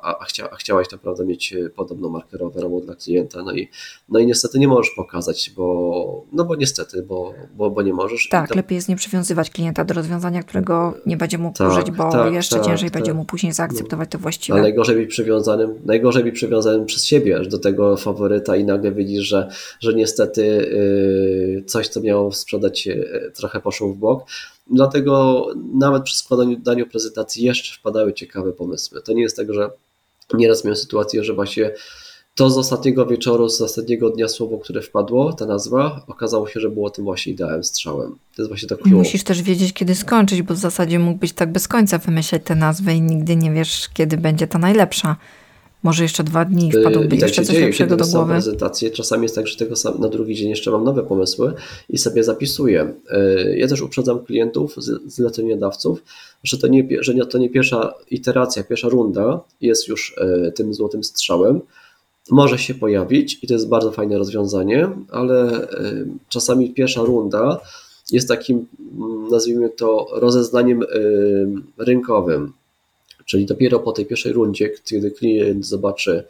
a, a, chcia, a chciałaś naprawdę mieć podobną markę rowerową dla klienta, no i, no i niestety nie możesz pokazać, bo, no bo niestety, bo, bo, bo nie możesz. Tak, lepiej jest nie przywiązywać klienta do rozwiązania, którego nie będzie mógł tak, użyć, bo tak, jeszcze tak, ciężej będzie tak. mu później zaakceptować to właściwe. A najgorzej być przywiązanym, najgorzej być przywiązany przez siebie aż do tego faworyta i nagle widzisz, że, że niestety y, coś, co miało sprzedać y, trochę poszło w bok. Dlatego nawet przy składaniu prezentacji jeszcze wpadały ciekawe pomysły. To nie jest tak, że nieraz miałem sytuację, że właśnie to z ostatniego wieczoru, z ostatniego dnia słowo, które wpadło, ta nazwa, okazało się, że było tym właśnie ideałem, strzałem. To jest właśnie to clue. Musisz też wiedzieć, kiedy skończyć, bo w zasadzie mógłbyś tak bez końca wymyśleć tę nazwę i nigdy nie wiesz, kiedy będzie ta najlepsza. Może jeszcze dwa dni wpadłoby tak jeszcze coś dzieje, lepszego do głowy. prezentację. Czasami jest tak, że tego sam, na drugi dzień jeszcze mam nowe pomysły i sobie zapisuję. E, ja też uprzedzam klientów, zleceniodawców, że to nie, że to nie pierwsza iteracja, pierwsza runda jest już e, tym złotym strzałem. Może się pojawić i to jest bardzo fajne rozwiązanie, ale czasami pierwsza runda jest takim, mm, nazwijmy to, rozeznaniem rynkowym Czyli dopiero po tej pierwszej rundzie, kiedy klient zobaczy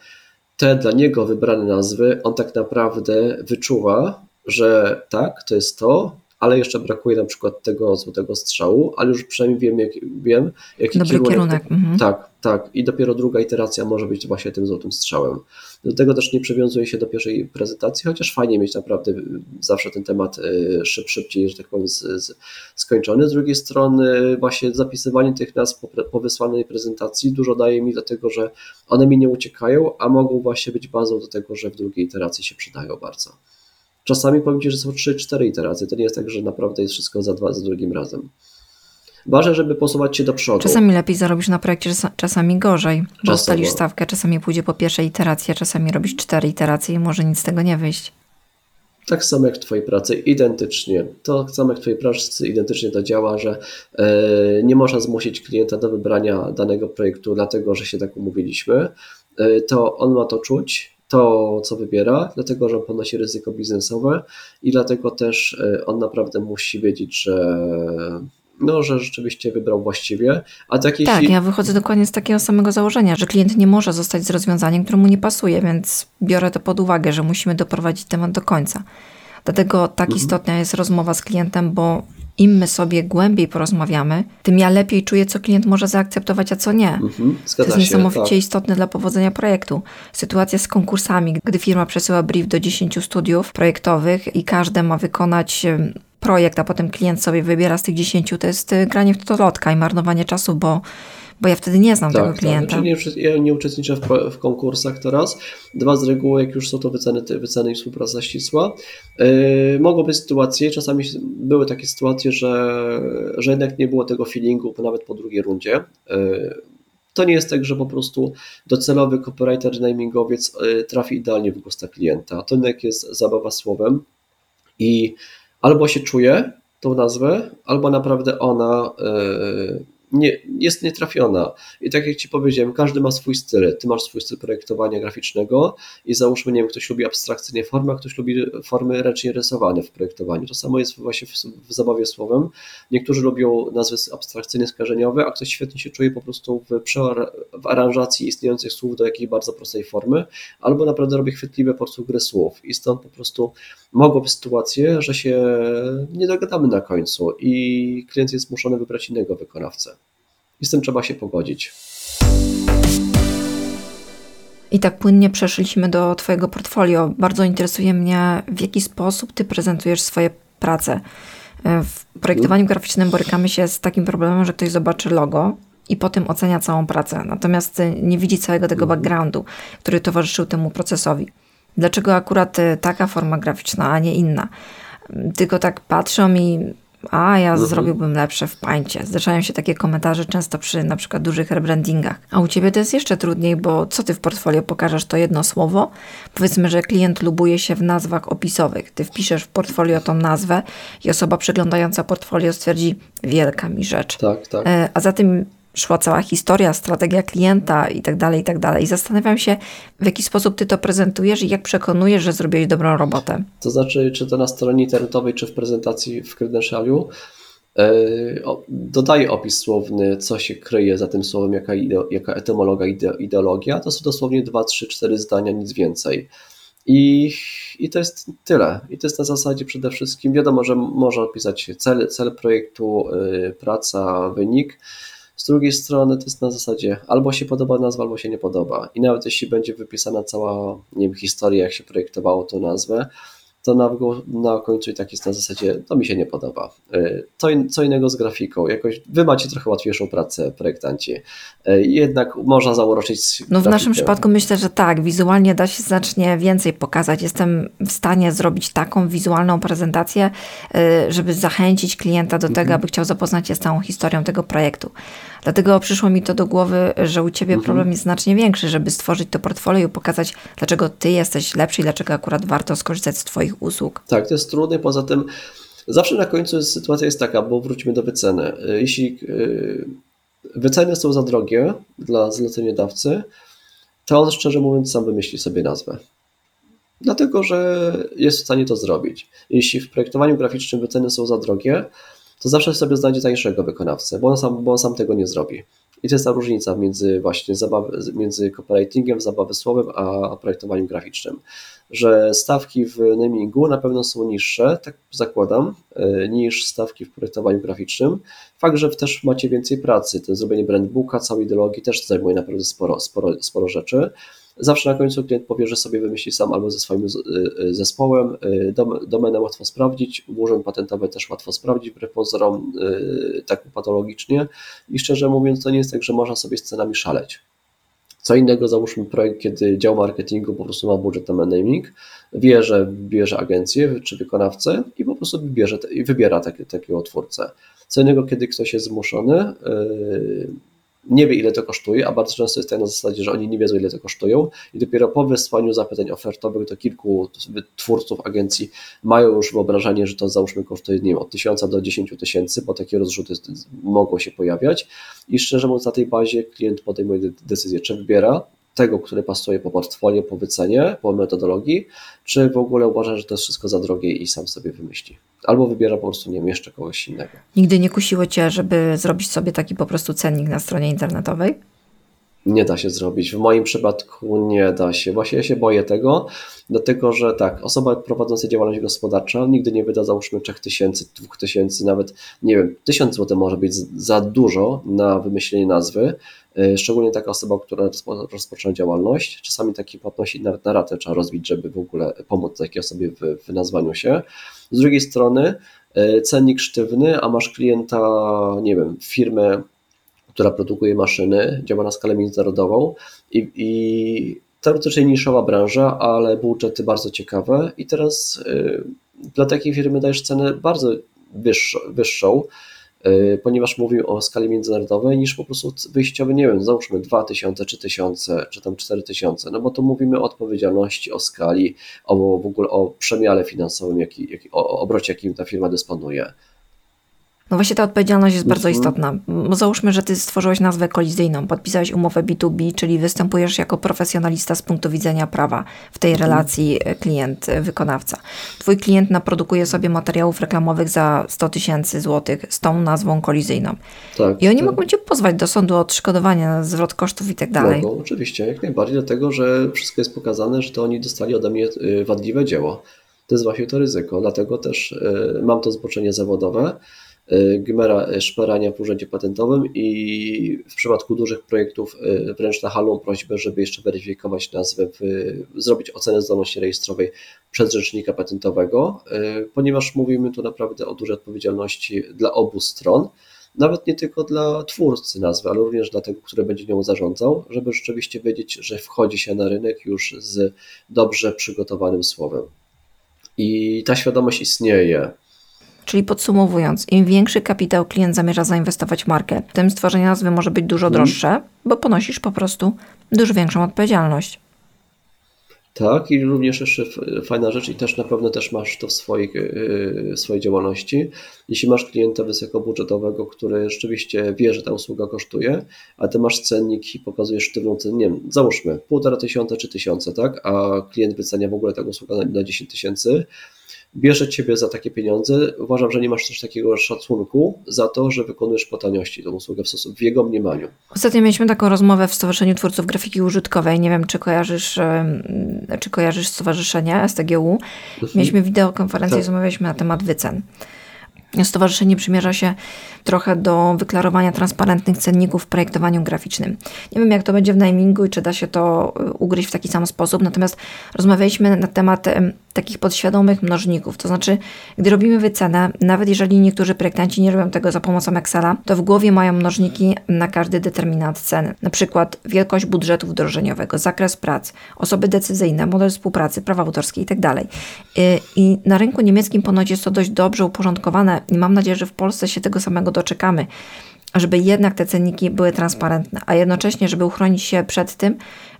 te dla niego wybrane nazwy, on tak naprawdę wyczuwa, że tak, to jest to, ale jeszcze brakuje na przykład tego złotego strzału, ale już przynajmniej wiem, jak, wiem jaki Dobry kierunek. kierunek. Mhm. Tak, tak. I dopiero druga iteracja może być właśnie tym złotym strzałem. Do tego też nie przywiązuje się do pierwszej prezentacji, chociaż fajnie mieć naprawdę zawsze ten temat y, szyb, szybciej, że tak powiem, z, z, skończony. Z drugiej strony właśnie zapisywanie tych nazw po, po wysłanej prezentacji dużo daje mi, dlatego że one mi nie uciekają, a mogą właśnie być bazą do tego, że w drugiej iteracji się przydają bardzo. Czasami powiem Ci, że są 3-4 iteracje. To nie jest tak, że naprawdę jest wszystko za dwa, za drugim razem. Ważne, żeby posuwać się do przodu. Czasami lepiej zarobisz na projekcie, czasami gorzej, bo czasami. ustalisz stawkę, czasami pójdzie po pierwszej iteracji, a czasami robisz cztery iteracje i może nic z tego nie wyjść. Tak samo jak w Twojej pracy, identycznie. To tak samo jak w Twojej pracy identycznie to działa, że e, nie można zmusić klienta do wybrania danego projektu, dlatego że się tak umówiliśmy. E, to on ma to czuć, to, co wybiera, dlatego że on ponosi ryzyko biznesowe i dlatego też e, on naprawdę musi wiedzieć, że no, że rzeczywiście wybrał właściwie. A tak, jeśli... tak, ja wychodzę dokładnie z takiego samego założenia, że klient nie może zostać z rozwiązaniem, które mu nie pasuje, więc biorę to pod uwagę, że musimy doprowadzić temat do końca. Dlatego tak mhm. istotna jest rozmowa z klientem, bo im my sobie głębiej porozmawiamy, tym ja lepiej czuję, co klient może zaakceptować, a co nie. Mhm, to jest niesamowicie tak. istotne dla powodzenia projektu. Sytuacja z konkursami, gdy firma przesyła brief do 10 studiów projektowych i każde ma wykonać projekt, a potem klient sobie wybiera z tych 10, to jest y, granie w totolotka i marnowanie czasu, bo bo ja wtedy nie znam Tak, tego tak. klienta. Znaczy nie, ja nie uczestniczę w, w konkursach teraz. Dwa z reguły, jak już są to wyceny, wyceny i współpraca ścisła. Yy, mogą być sytuacje, czasami były takie sytuacje, że, że jednak nie było tego feelingu nawet po drugiej rundzie. Yy, to nie jest tak, że po prostu docelowy copywriter, namingowiec yy, trafi idealnie w gusta klienta. To jednak jest zabawa słowem i albo się czuje tą nazwę, albo naprawdę ona yy, nie, jest nietrafiona. I tak jak Ci powiedziałem, każdy ma swój styl. Ty masz swój styl projektowania graficznego i załóżmy, nie wiem, ktoś lubi abstrakcyjnie formy, a ktoś lubi formy ręcznie rysowane w projektowaniu. To samo jest właśnie w, w zabawie słowem. Niektórzy lubią nazwy abstrakcyjnie skarżeniowe, a ktoś świetnie się czuje po prostu w, w aranżacji istniejących słów do jakiejś bardzo prostej formy, albo naprawdę robi chwytliwe po prostu gry słów. I stąd po prostu mogą być sytuacje, że się nie dogadamy na końcu i klient jest zmuszony wybrać innego wykonawcę. I z tym trzeba się pogodzić. I tak płynnie przeszliśmy do Twojego portfolio. Bardzo interesuje mnie, w jaki sposób Ty prezentujesz swoje prace. W projektowaniu graficznym borykamy się z takim problemem, że ktoś zobaczy logo i potem ocenia całą pracę, natomiast nie widzi całego tego backgroundu, który towarzyszył temu procesowi. Dlaczego akurat y, taka forma graficzna, a nie inna? Tylko tak patrzą i a ja zrobiłbym lepsze w pańcie. Zdarzają się takie komentarze często przy na przykład dużych rebrandingach. A u ciebie to jest jeszcze trudniej, bo co ty w portfolio pokażesz to jedno słowo? Powiedzmy, że klient lubuje się w nazwach opisowych. Ty wpiszesz w portfolio tą nazwę i osoba przeglądająca portfolio stwierdzi wielka mi rzecz. Tak, tak. E, A za tym szła cała historia, strategia klienta i tak dalej, i tak. I zastanawiam się, w jaki sposób ty to prezentujesz i jak przekonujesz, że zrobiłeś dobrą robotę. To znaczy, czy to na stronie internetowej, czy w prezentacji w credentialu, o- dodaję opis słowny, co się kryje za tym słowem, jaka, ide, jaka etymologa, ide, ideologia. To są dosłownie 2, 3, 4 zdania, nic więcej. I, I to jest tyle. I to jest na zasadzie przede wszystkim, wiadomo, że można opisać cel, cel projektu, yy, praca, wynik. Z drugiej strony to jest na zasadzie albo się podoba nazwa, albo się nie podoba. I nawet jeśli będzie wypisana cała nie wiem, historia, jak się projektowało tą nazwę, to na, na końcu i tak jest na zasadzie, to mi się nie podoba. Y, Co, in, co innego z grafiką. Jakoś wy macie trochę łatwiejszą pracę, projektanci. Y, Jednak można zauroczyć. No w naszym grafikę. przypadku myślę, że tak, wizualnie da się znacznie więcej pokazać. Jestem w stanie zrobić taką wizualną prezentację, y, żeby zachęcić klienta do tego, aby chciał zapoznać się z całą historią tego projektu. Dlatego przyszło mi to do głowy, że u Ciebie problem jest znacznie większy, żeby stworzyć to portfolio i pokazać, dlaczego Ty jesteś lepszy i dlaczego akurat warto skorzystać z Twoich usług. Tak, to jest trudne. Poza tym zawsze na końcu sytuacja jest taka, bo wróćmy do wyceny. Y, Jeśli y, wyceny są za drogie dla zleceniodawcy, to on szczerze mówiąc sam wymyśli sobie nazwę. Dlatego, że jest w stanie to zrobić. Jeśli w projektowaniu graficznym wyceny są za drogie, to zawsze sobie znajdzie tańszego wykonawcę, bo on sam, bo on sam tego nie zrobi. I to jest ta różnica między właśnie zabawy, między copywritingiem, zabawy słowem, a, projektowaniem graficznym. Że stawki w namingu na pewno są niższe, tak zakładam, y, niż stawki w projektowaniu graficznym. Fakt, że też macie więcej pracy, to zrobienie brandbooka, całej ideologii też zajmuje naprawdę sporo, sporo, sporo rzeczy. Zawsze na końcu klient powie, że sobie wymyśli sam albo ze swoim z- y, zespołem. Y, dom- Domenę łatwo sprawdzić, urząd patentowy też łatwo sprawdzić, wbrew pozorom y, tak patologicznie. I szczerze mówiąc, to nie jest tak, że można sobie z cenami szaleć. Co innego załóżmy projekt, kiedy dział marketingu po prostu ma budżet na naming, wie, że bierze agencję czy wykonawcę i po prostu wybierze, i wybiera taki, takiego twórcę. Co innego, kiedy ktoś jest zmuszony, yy, nie wie ile to kosztuje, a bardzo często jest tak na zasadzie, że oni nie wiedzą ile to kosztują i dopiero po wysłaniu zapytań ofertowych do kilku twórców agencji mają już wyobrażenie, że to załóżmy kosztuje nie wiem, od 1000 do 10 tysięcy, bo takie rozrzuty mogą się pojawiać. I szczerze mówiąc na tej bazie klient podejmuje de- decyzję, czy wybiera tego, który pasuje po portfolio, po wycenie, po metodologii, czy w ogóle uważa, że to jest wszystko za drogie i sam sobie wymyśli. Albo wybiera po prostu, nie wiem, jeszcze kogoś innego. Nigdy nie kusiło Cię, żeby zrobić sobie taki po prostu cennik na stronie internetowej? Nie da się zrobić. W moim przypadku nie da się. Właśnie ja się boję tego, dlatego że tak, osoba prowadząca działalność gospodarcza nigdy nie wyda załóżmy 3000, 2000, nawet nie wiem, 1000 zł może być za dużo na wymyślenie nazwy. Yy, Szczególnie taka osoba, która rozpo- rozpoczyna działalność. Czasami takie płatności nawet na ratę trzeba rozbić, żeby w ogóle pomóc takiej osobie w, w nazwaniu się. Z drugiej strony yy, cennik sztywny, a masz klienta, nie wiem, firmę która produkuje maszyny, działa na skalę międzynarodową i, i teoretycznie niszowa branża, ale budżety bardzo ciekawe i teraz y, dla takiej firmy dajesz cenę bardzo wyższą, wyższą y, ponieważ mówił o skali międzynarodowej, niż po prostu wyjściowy, nie wiem, załóżmy 2000, 3000, czy tam 4000, no bo to mówimy o odpowiedzialności, o skali, o w ogóle o przemiale finansowym, jaki, jaki, o obrocie, jakim ta firma dysponuje. No właśnie ta odpowiedzialność jest bardzo mhm. istotna. Załóżmy, że ty stworzyłeś nazwę kolizyjną, podpisałeś umowę B2B, czyli występujesz jako profesjonalista z punktu widzenia prawa w tej mhm. relacji e, klient-wykonawca. Twój klient naprodukuje sobie materiałów reklamowych za 100 tysięcy złotych z tą nazwą kolizyjną. Tak, I oni tak. mogą cię pozwać do sądu o odszkodowanie, zwrot kosztów i tak dalej. Mogą, oczywiście, jak najbardziej, dlatego że wszystko jest pokazane, że to oni dostali ode mnie y, wadliwe dzieło. To jest właśnie to ryzyko, dlatego też mam to zboczenie zawodowe, Gmera szperania w urzędzie patentowym i w przypadku dużych projektów y, wręcz na halą prośbę, żeby jeszcze weryfikować nazwę, zrobić ocenę zdolności rejestrowej przez rzecznika patentowego, y, ponieważ mówimy tu naprawdę o dużej odpowiedzialności dla obu stron, nawet nie tylko dla twórcy nazwy, ale również dla tego, który będzie nią zarządzał, żeby rzeczywiście wiedzieć, że wchodzi się na rynek już z dobrze przygotowanym słowem. I ta świadomość istnieje. Czyli podsumowując, im większy kapitał klient zamierza zainwestować w markę, tym stworzenie nazwy może być dużo mhm. droższe, bo ponosisz po prostu dużo większą odpowiedzialność. Tak, i również jeszcze fajna rzecz, i też na pewno też masz to w swojej, w swojej działalności. Jeśli masz klienta wysokobudżetowego, który rzeczywiście wie, że ta usługa kosztuje, a ty masz cennik i pokazujesz sztywną cenę, nie wiem, załóżmy półtora tysiąca czy tysiące, tak, a klient wycenia w ogóle tę usługę na, na 10 tysięcy, bierze ciebie za takie pieniądze, uważam, że nie masz też takiego szacunku za to, że wykonujesz po taniości tę usługę w, w jego mniemaniu. Ostatnio mieliśmy taką rozmowę w Stowarzyszeniu Twórców Grafiki Użytkowej. Nie wiem, czy kojarzysz, czy kojarzysz stowarzyszenie STGU. Mhm. Mieliśmy wideokonferencję tak. i rozmawialiśmy na temat wycen. Stowarzyszenie przymierza się trochę do wyklarowania transparentnych cenników w projektowaniu graficznym. Nie wiem, jak to będzie w namingu i czy da się to y, ugryźć w taki sam sposób, natomiast rozmawialiśmy na temat takich podświadomych mnożników. To znaczy, gdy robimy wycenę, nawet jeżeli niektórzy projektanci nie robią tego za pomocą Excela, to w głowie mają mnożniki na każdy determinant ceny. Na przykład wielkość budżetu wdrożeniowego, zakres prac, osoby decyzyjne, model współpracy, prawa autorskie itd. Tak y, I na rynku niemieckim ponoć jest to dość dobrze uporządkowane i mam nadzieję, że w Polsce się tego samego doczekamy żeby jednak te cenniki były transparentne, a jednocześnie, żeby uchronić się przed tym,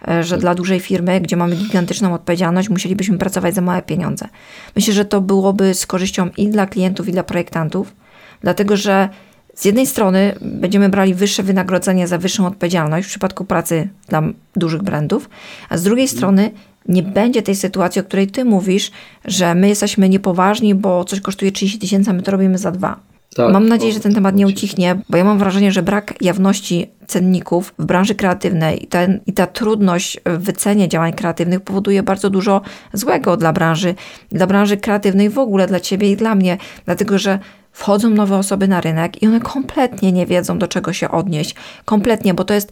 e, że dla dużej firmy, gdzie mamy gigantyczną odpowiedzialność, musielibyśmy pracować za małe pieniądze. Myślę, że to byłoby z korzyścią i dla klientów, i dla projektantów, dlatego że z jednej strony będziemy brali wyższe wynagrodzenie za wyższą odpowiedzialność w przypadku pracy dla dużych brandów, a z drugiej strony nie będzie tej sytuacji, o której ty mówisz, że my jesteśmy niepoważni, bo coś kosztuje 30 tysięcy, a my to robimy za dwa. Tak, mam nadzieję, że ten temat nie ucichnie, bo ja mam wrażenie, że brak jawności cenników w branży kreatywnej i, ten, i ta trudność w wycenie działań kreatywnych powoduje bardzo dużo złego dla branży, dla branży kreatywnej w ogóle, dla ciebie i dla mnie, dlatego że wchodzą nowe osoby na rynek i one kompletnie nie wiedzą, do czego się odnieść. Kompletnie, bo to jest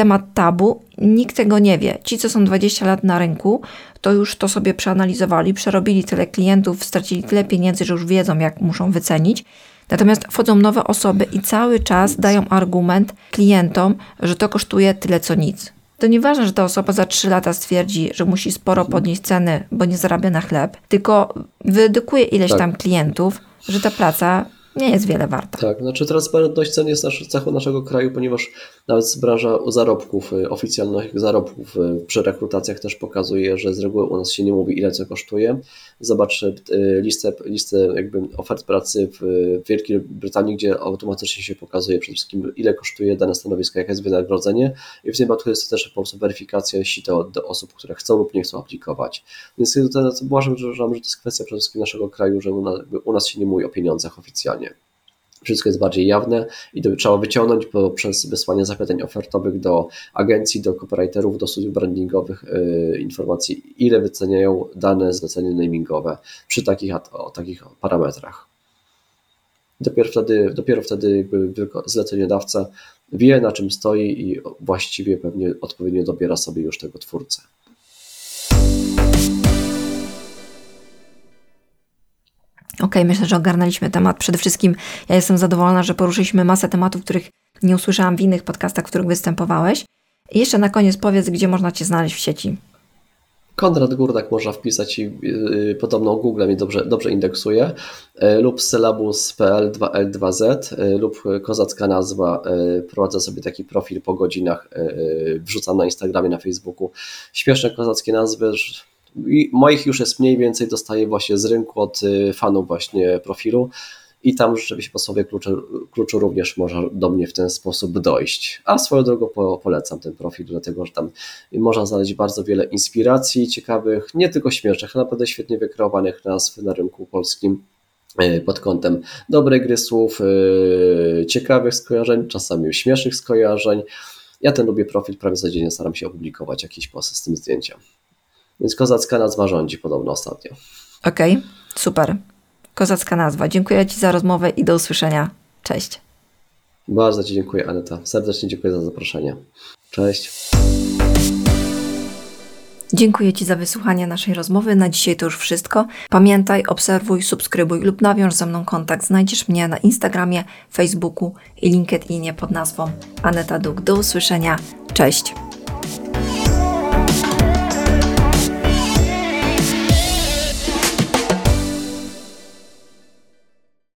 temat tabu, nikt tego nie wie. Ci, co są 20 lat na rynku, to już to sobie przeanalizowali, przerobili tyle klientów, stracili tyle pieniędzy, że już wiedzą, jak muszą wycenić. Natomiast wchodzą nowe osoby i cały czas dają argument klientom, że to kosztuje tyle co nic. To nieważne, że ta osoba za 3 lata stwierdzi, że musi sporo podnieść ceny, bo nie zarabia na chleb, tylko wyedukuje ileś tak. tam klientów, że ta praca nie jest wiele warta. Tak, znaczy transparentność cen jest nasz, cechą naszego kraju, ponieważ nawet branża zarobków, y, oficjalnych zarobków y, przy rekrutacjach też pokazuje, że z reguły u nas się nie mówi ile co kosztuje. Zobacz y, listę, listę jakby ofert pracy w Wielkiej Brytanii, gdzie automatycznie się pokazuje przede wszystkim ile kosztuje dane stanowisko, jakie jest wynagrodzenie i w tym przypadku jest to też po prostu weryfikacja, to do osób, które chcą lub nie chcą aplikować. Więc uważam, że, że to jest kwestia przede wszystkim naszego kraju, że u nas, u nas się nie mówi o pieniądzach oficjalnie. Wszystko jest bardziej jawne i to trzeba wyciągnąć poprzez wysłanie zapytań ofertowych do agencji, do copywriterów, do studiów brandingowych yy, informacji, ile wyceniają dane zlecenie namingowe przy takich, o takich parametrach. Dopiero wtedy, dopiero wtedy zleceniodawca wie na czym stoi i właściwie pewnie odpowiednio dobiera sobie już tego twórcę. OK, myślę, że ogarnęliśmy temat. Przede wszystkim ja jestem zadowolona, że poruszyliśmy masę tematów, których nie usłyszałam w innych podcastach, w których występowałeś. I jeszcze na koniec powiedz, gdzie można Cię znaleźć w sieci. Konrad Górdak można wpisać i yy, podobno Google mnie dobrze, dobrze indeksuje, yy, lub syllabus.pl 2L2Z, yy, lub kozacka nazwa. Yy, prowadzę sobie taki profil po godzinach, yy, wrzucam na Instagramie, na Facebooku śmieszne kozackie nazwy. I moich już jest mniej więcej, dostaję właśnie z rynku od yy, fanów właśnie profilu i tam rzeczywiście po sobie kluczu, kluczu również można do mnie w ten sposób dojść. A swoją drogą po, polecam ten profil, dlatego że tam można znaleźć bardzo wiele inspiracji ciekawych, nie tylko śmiesznych, naprawdę świetnie wykreowanych nazw na rynku polskim e, pod kątem dobrej gry słów, e, ciekawych skojarzeń, czasami śmiesznych skojarzeń. Ja ten lubię profil, prawie codziennie staram się opublikować jakiś post z tym zdjęciem. Więc kozacka nazwa rządzi podobno ostatnio. Okej, okay, super. Kozacka nazwa. Dziękuję Ci za rozmowę i do usłyszenia. Cześć. Bardzo Ci dziękuję, Aneta. Serdecznie dziękuję za zaproszenie. Cześć. Dziękuję Ci za wysłuchanie naszej rozmowy. Na dzisiaj to już wszystko. Pamiętaj, obserwuj, subskrybuj lub nawiąż ze mną kontakt. Znajdziesz mnie na Instagramie, Facebooku i LinkedInie pod nazwą Aneta Duk. Do usłyszenia. Cześć.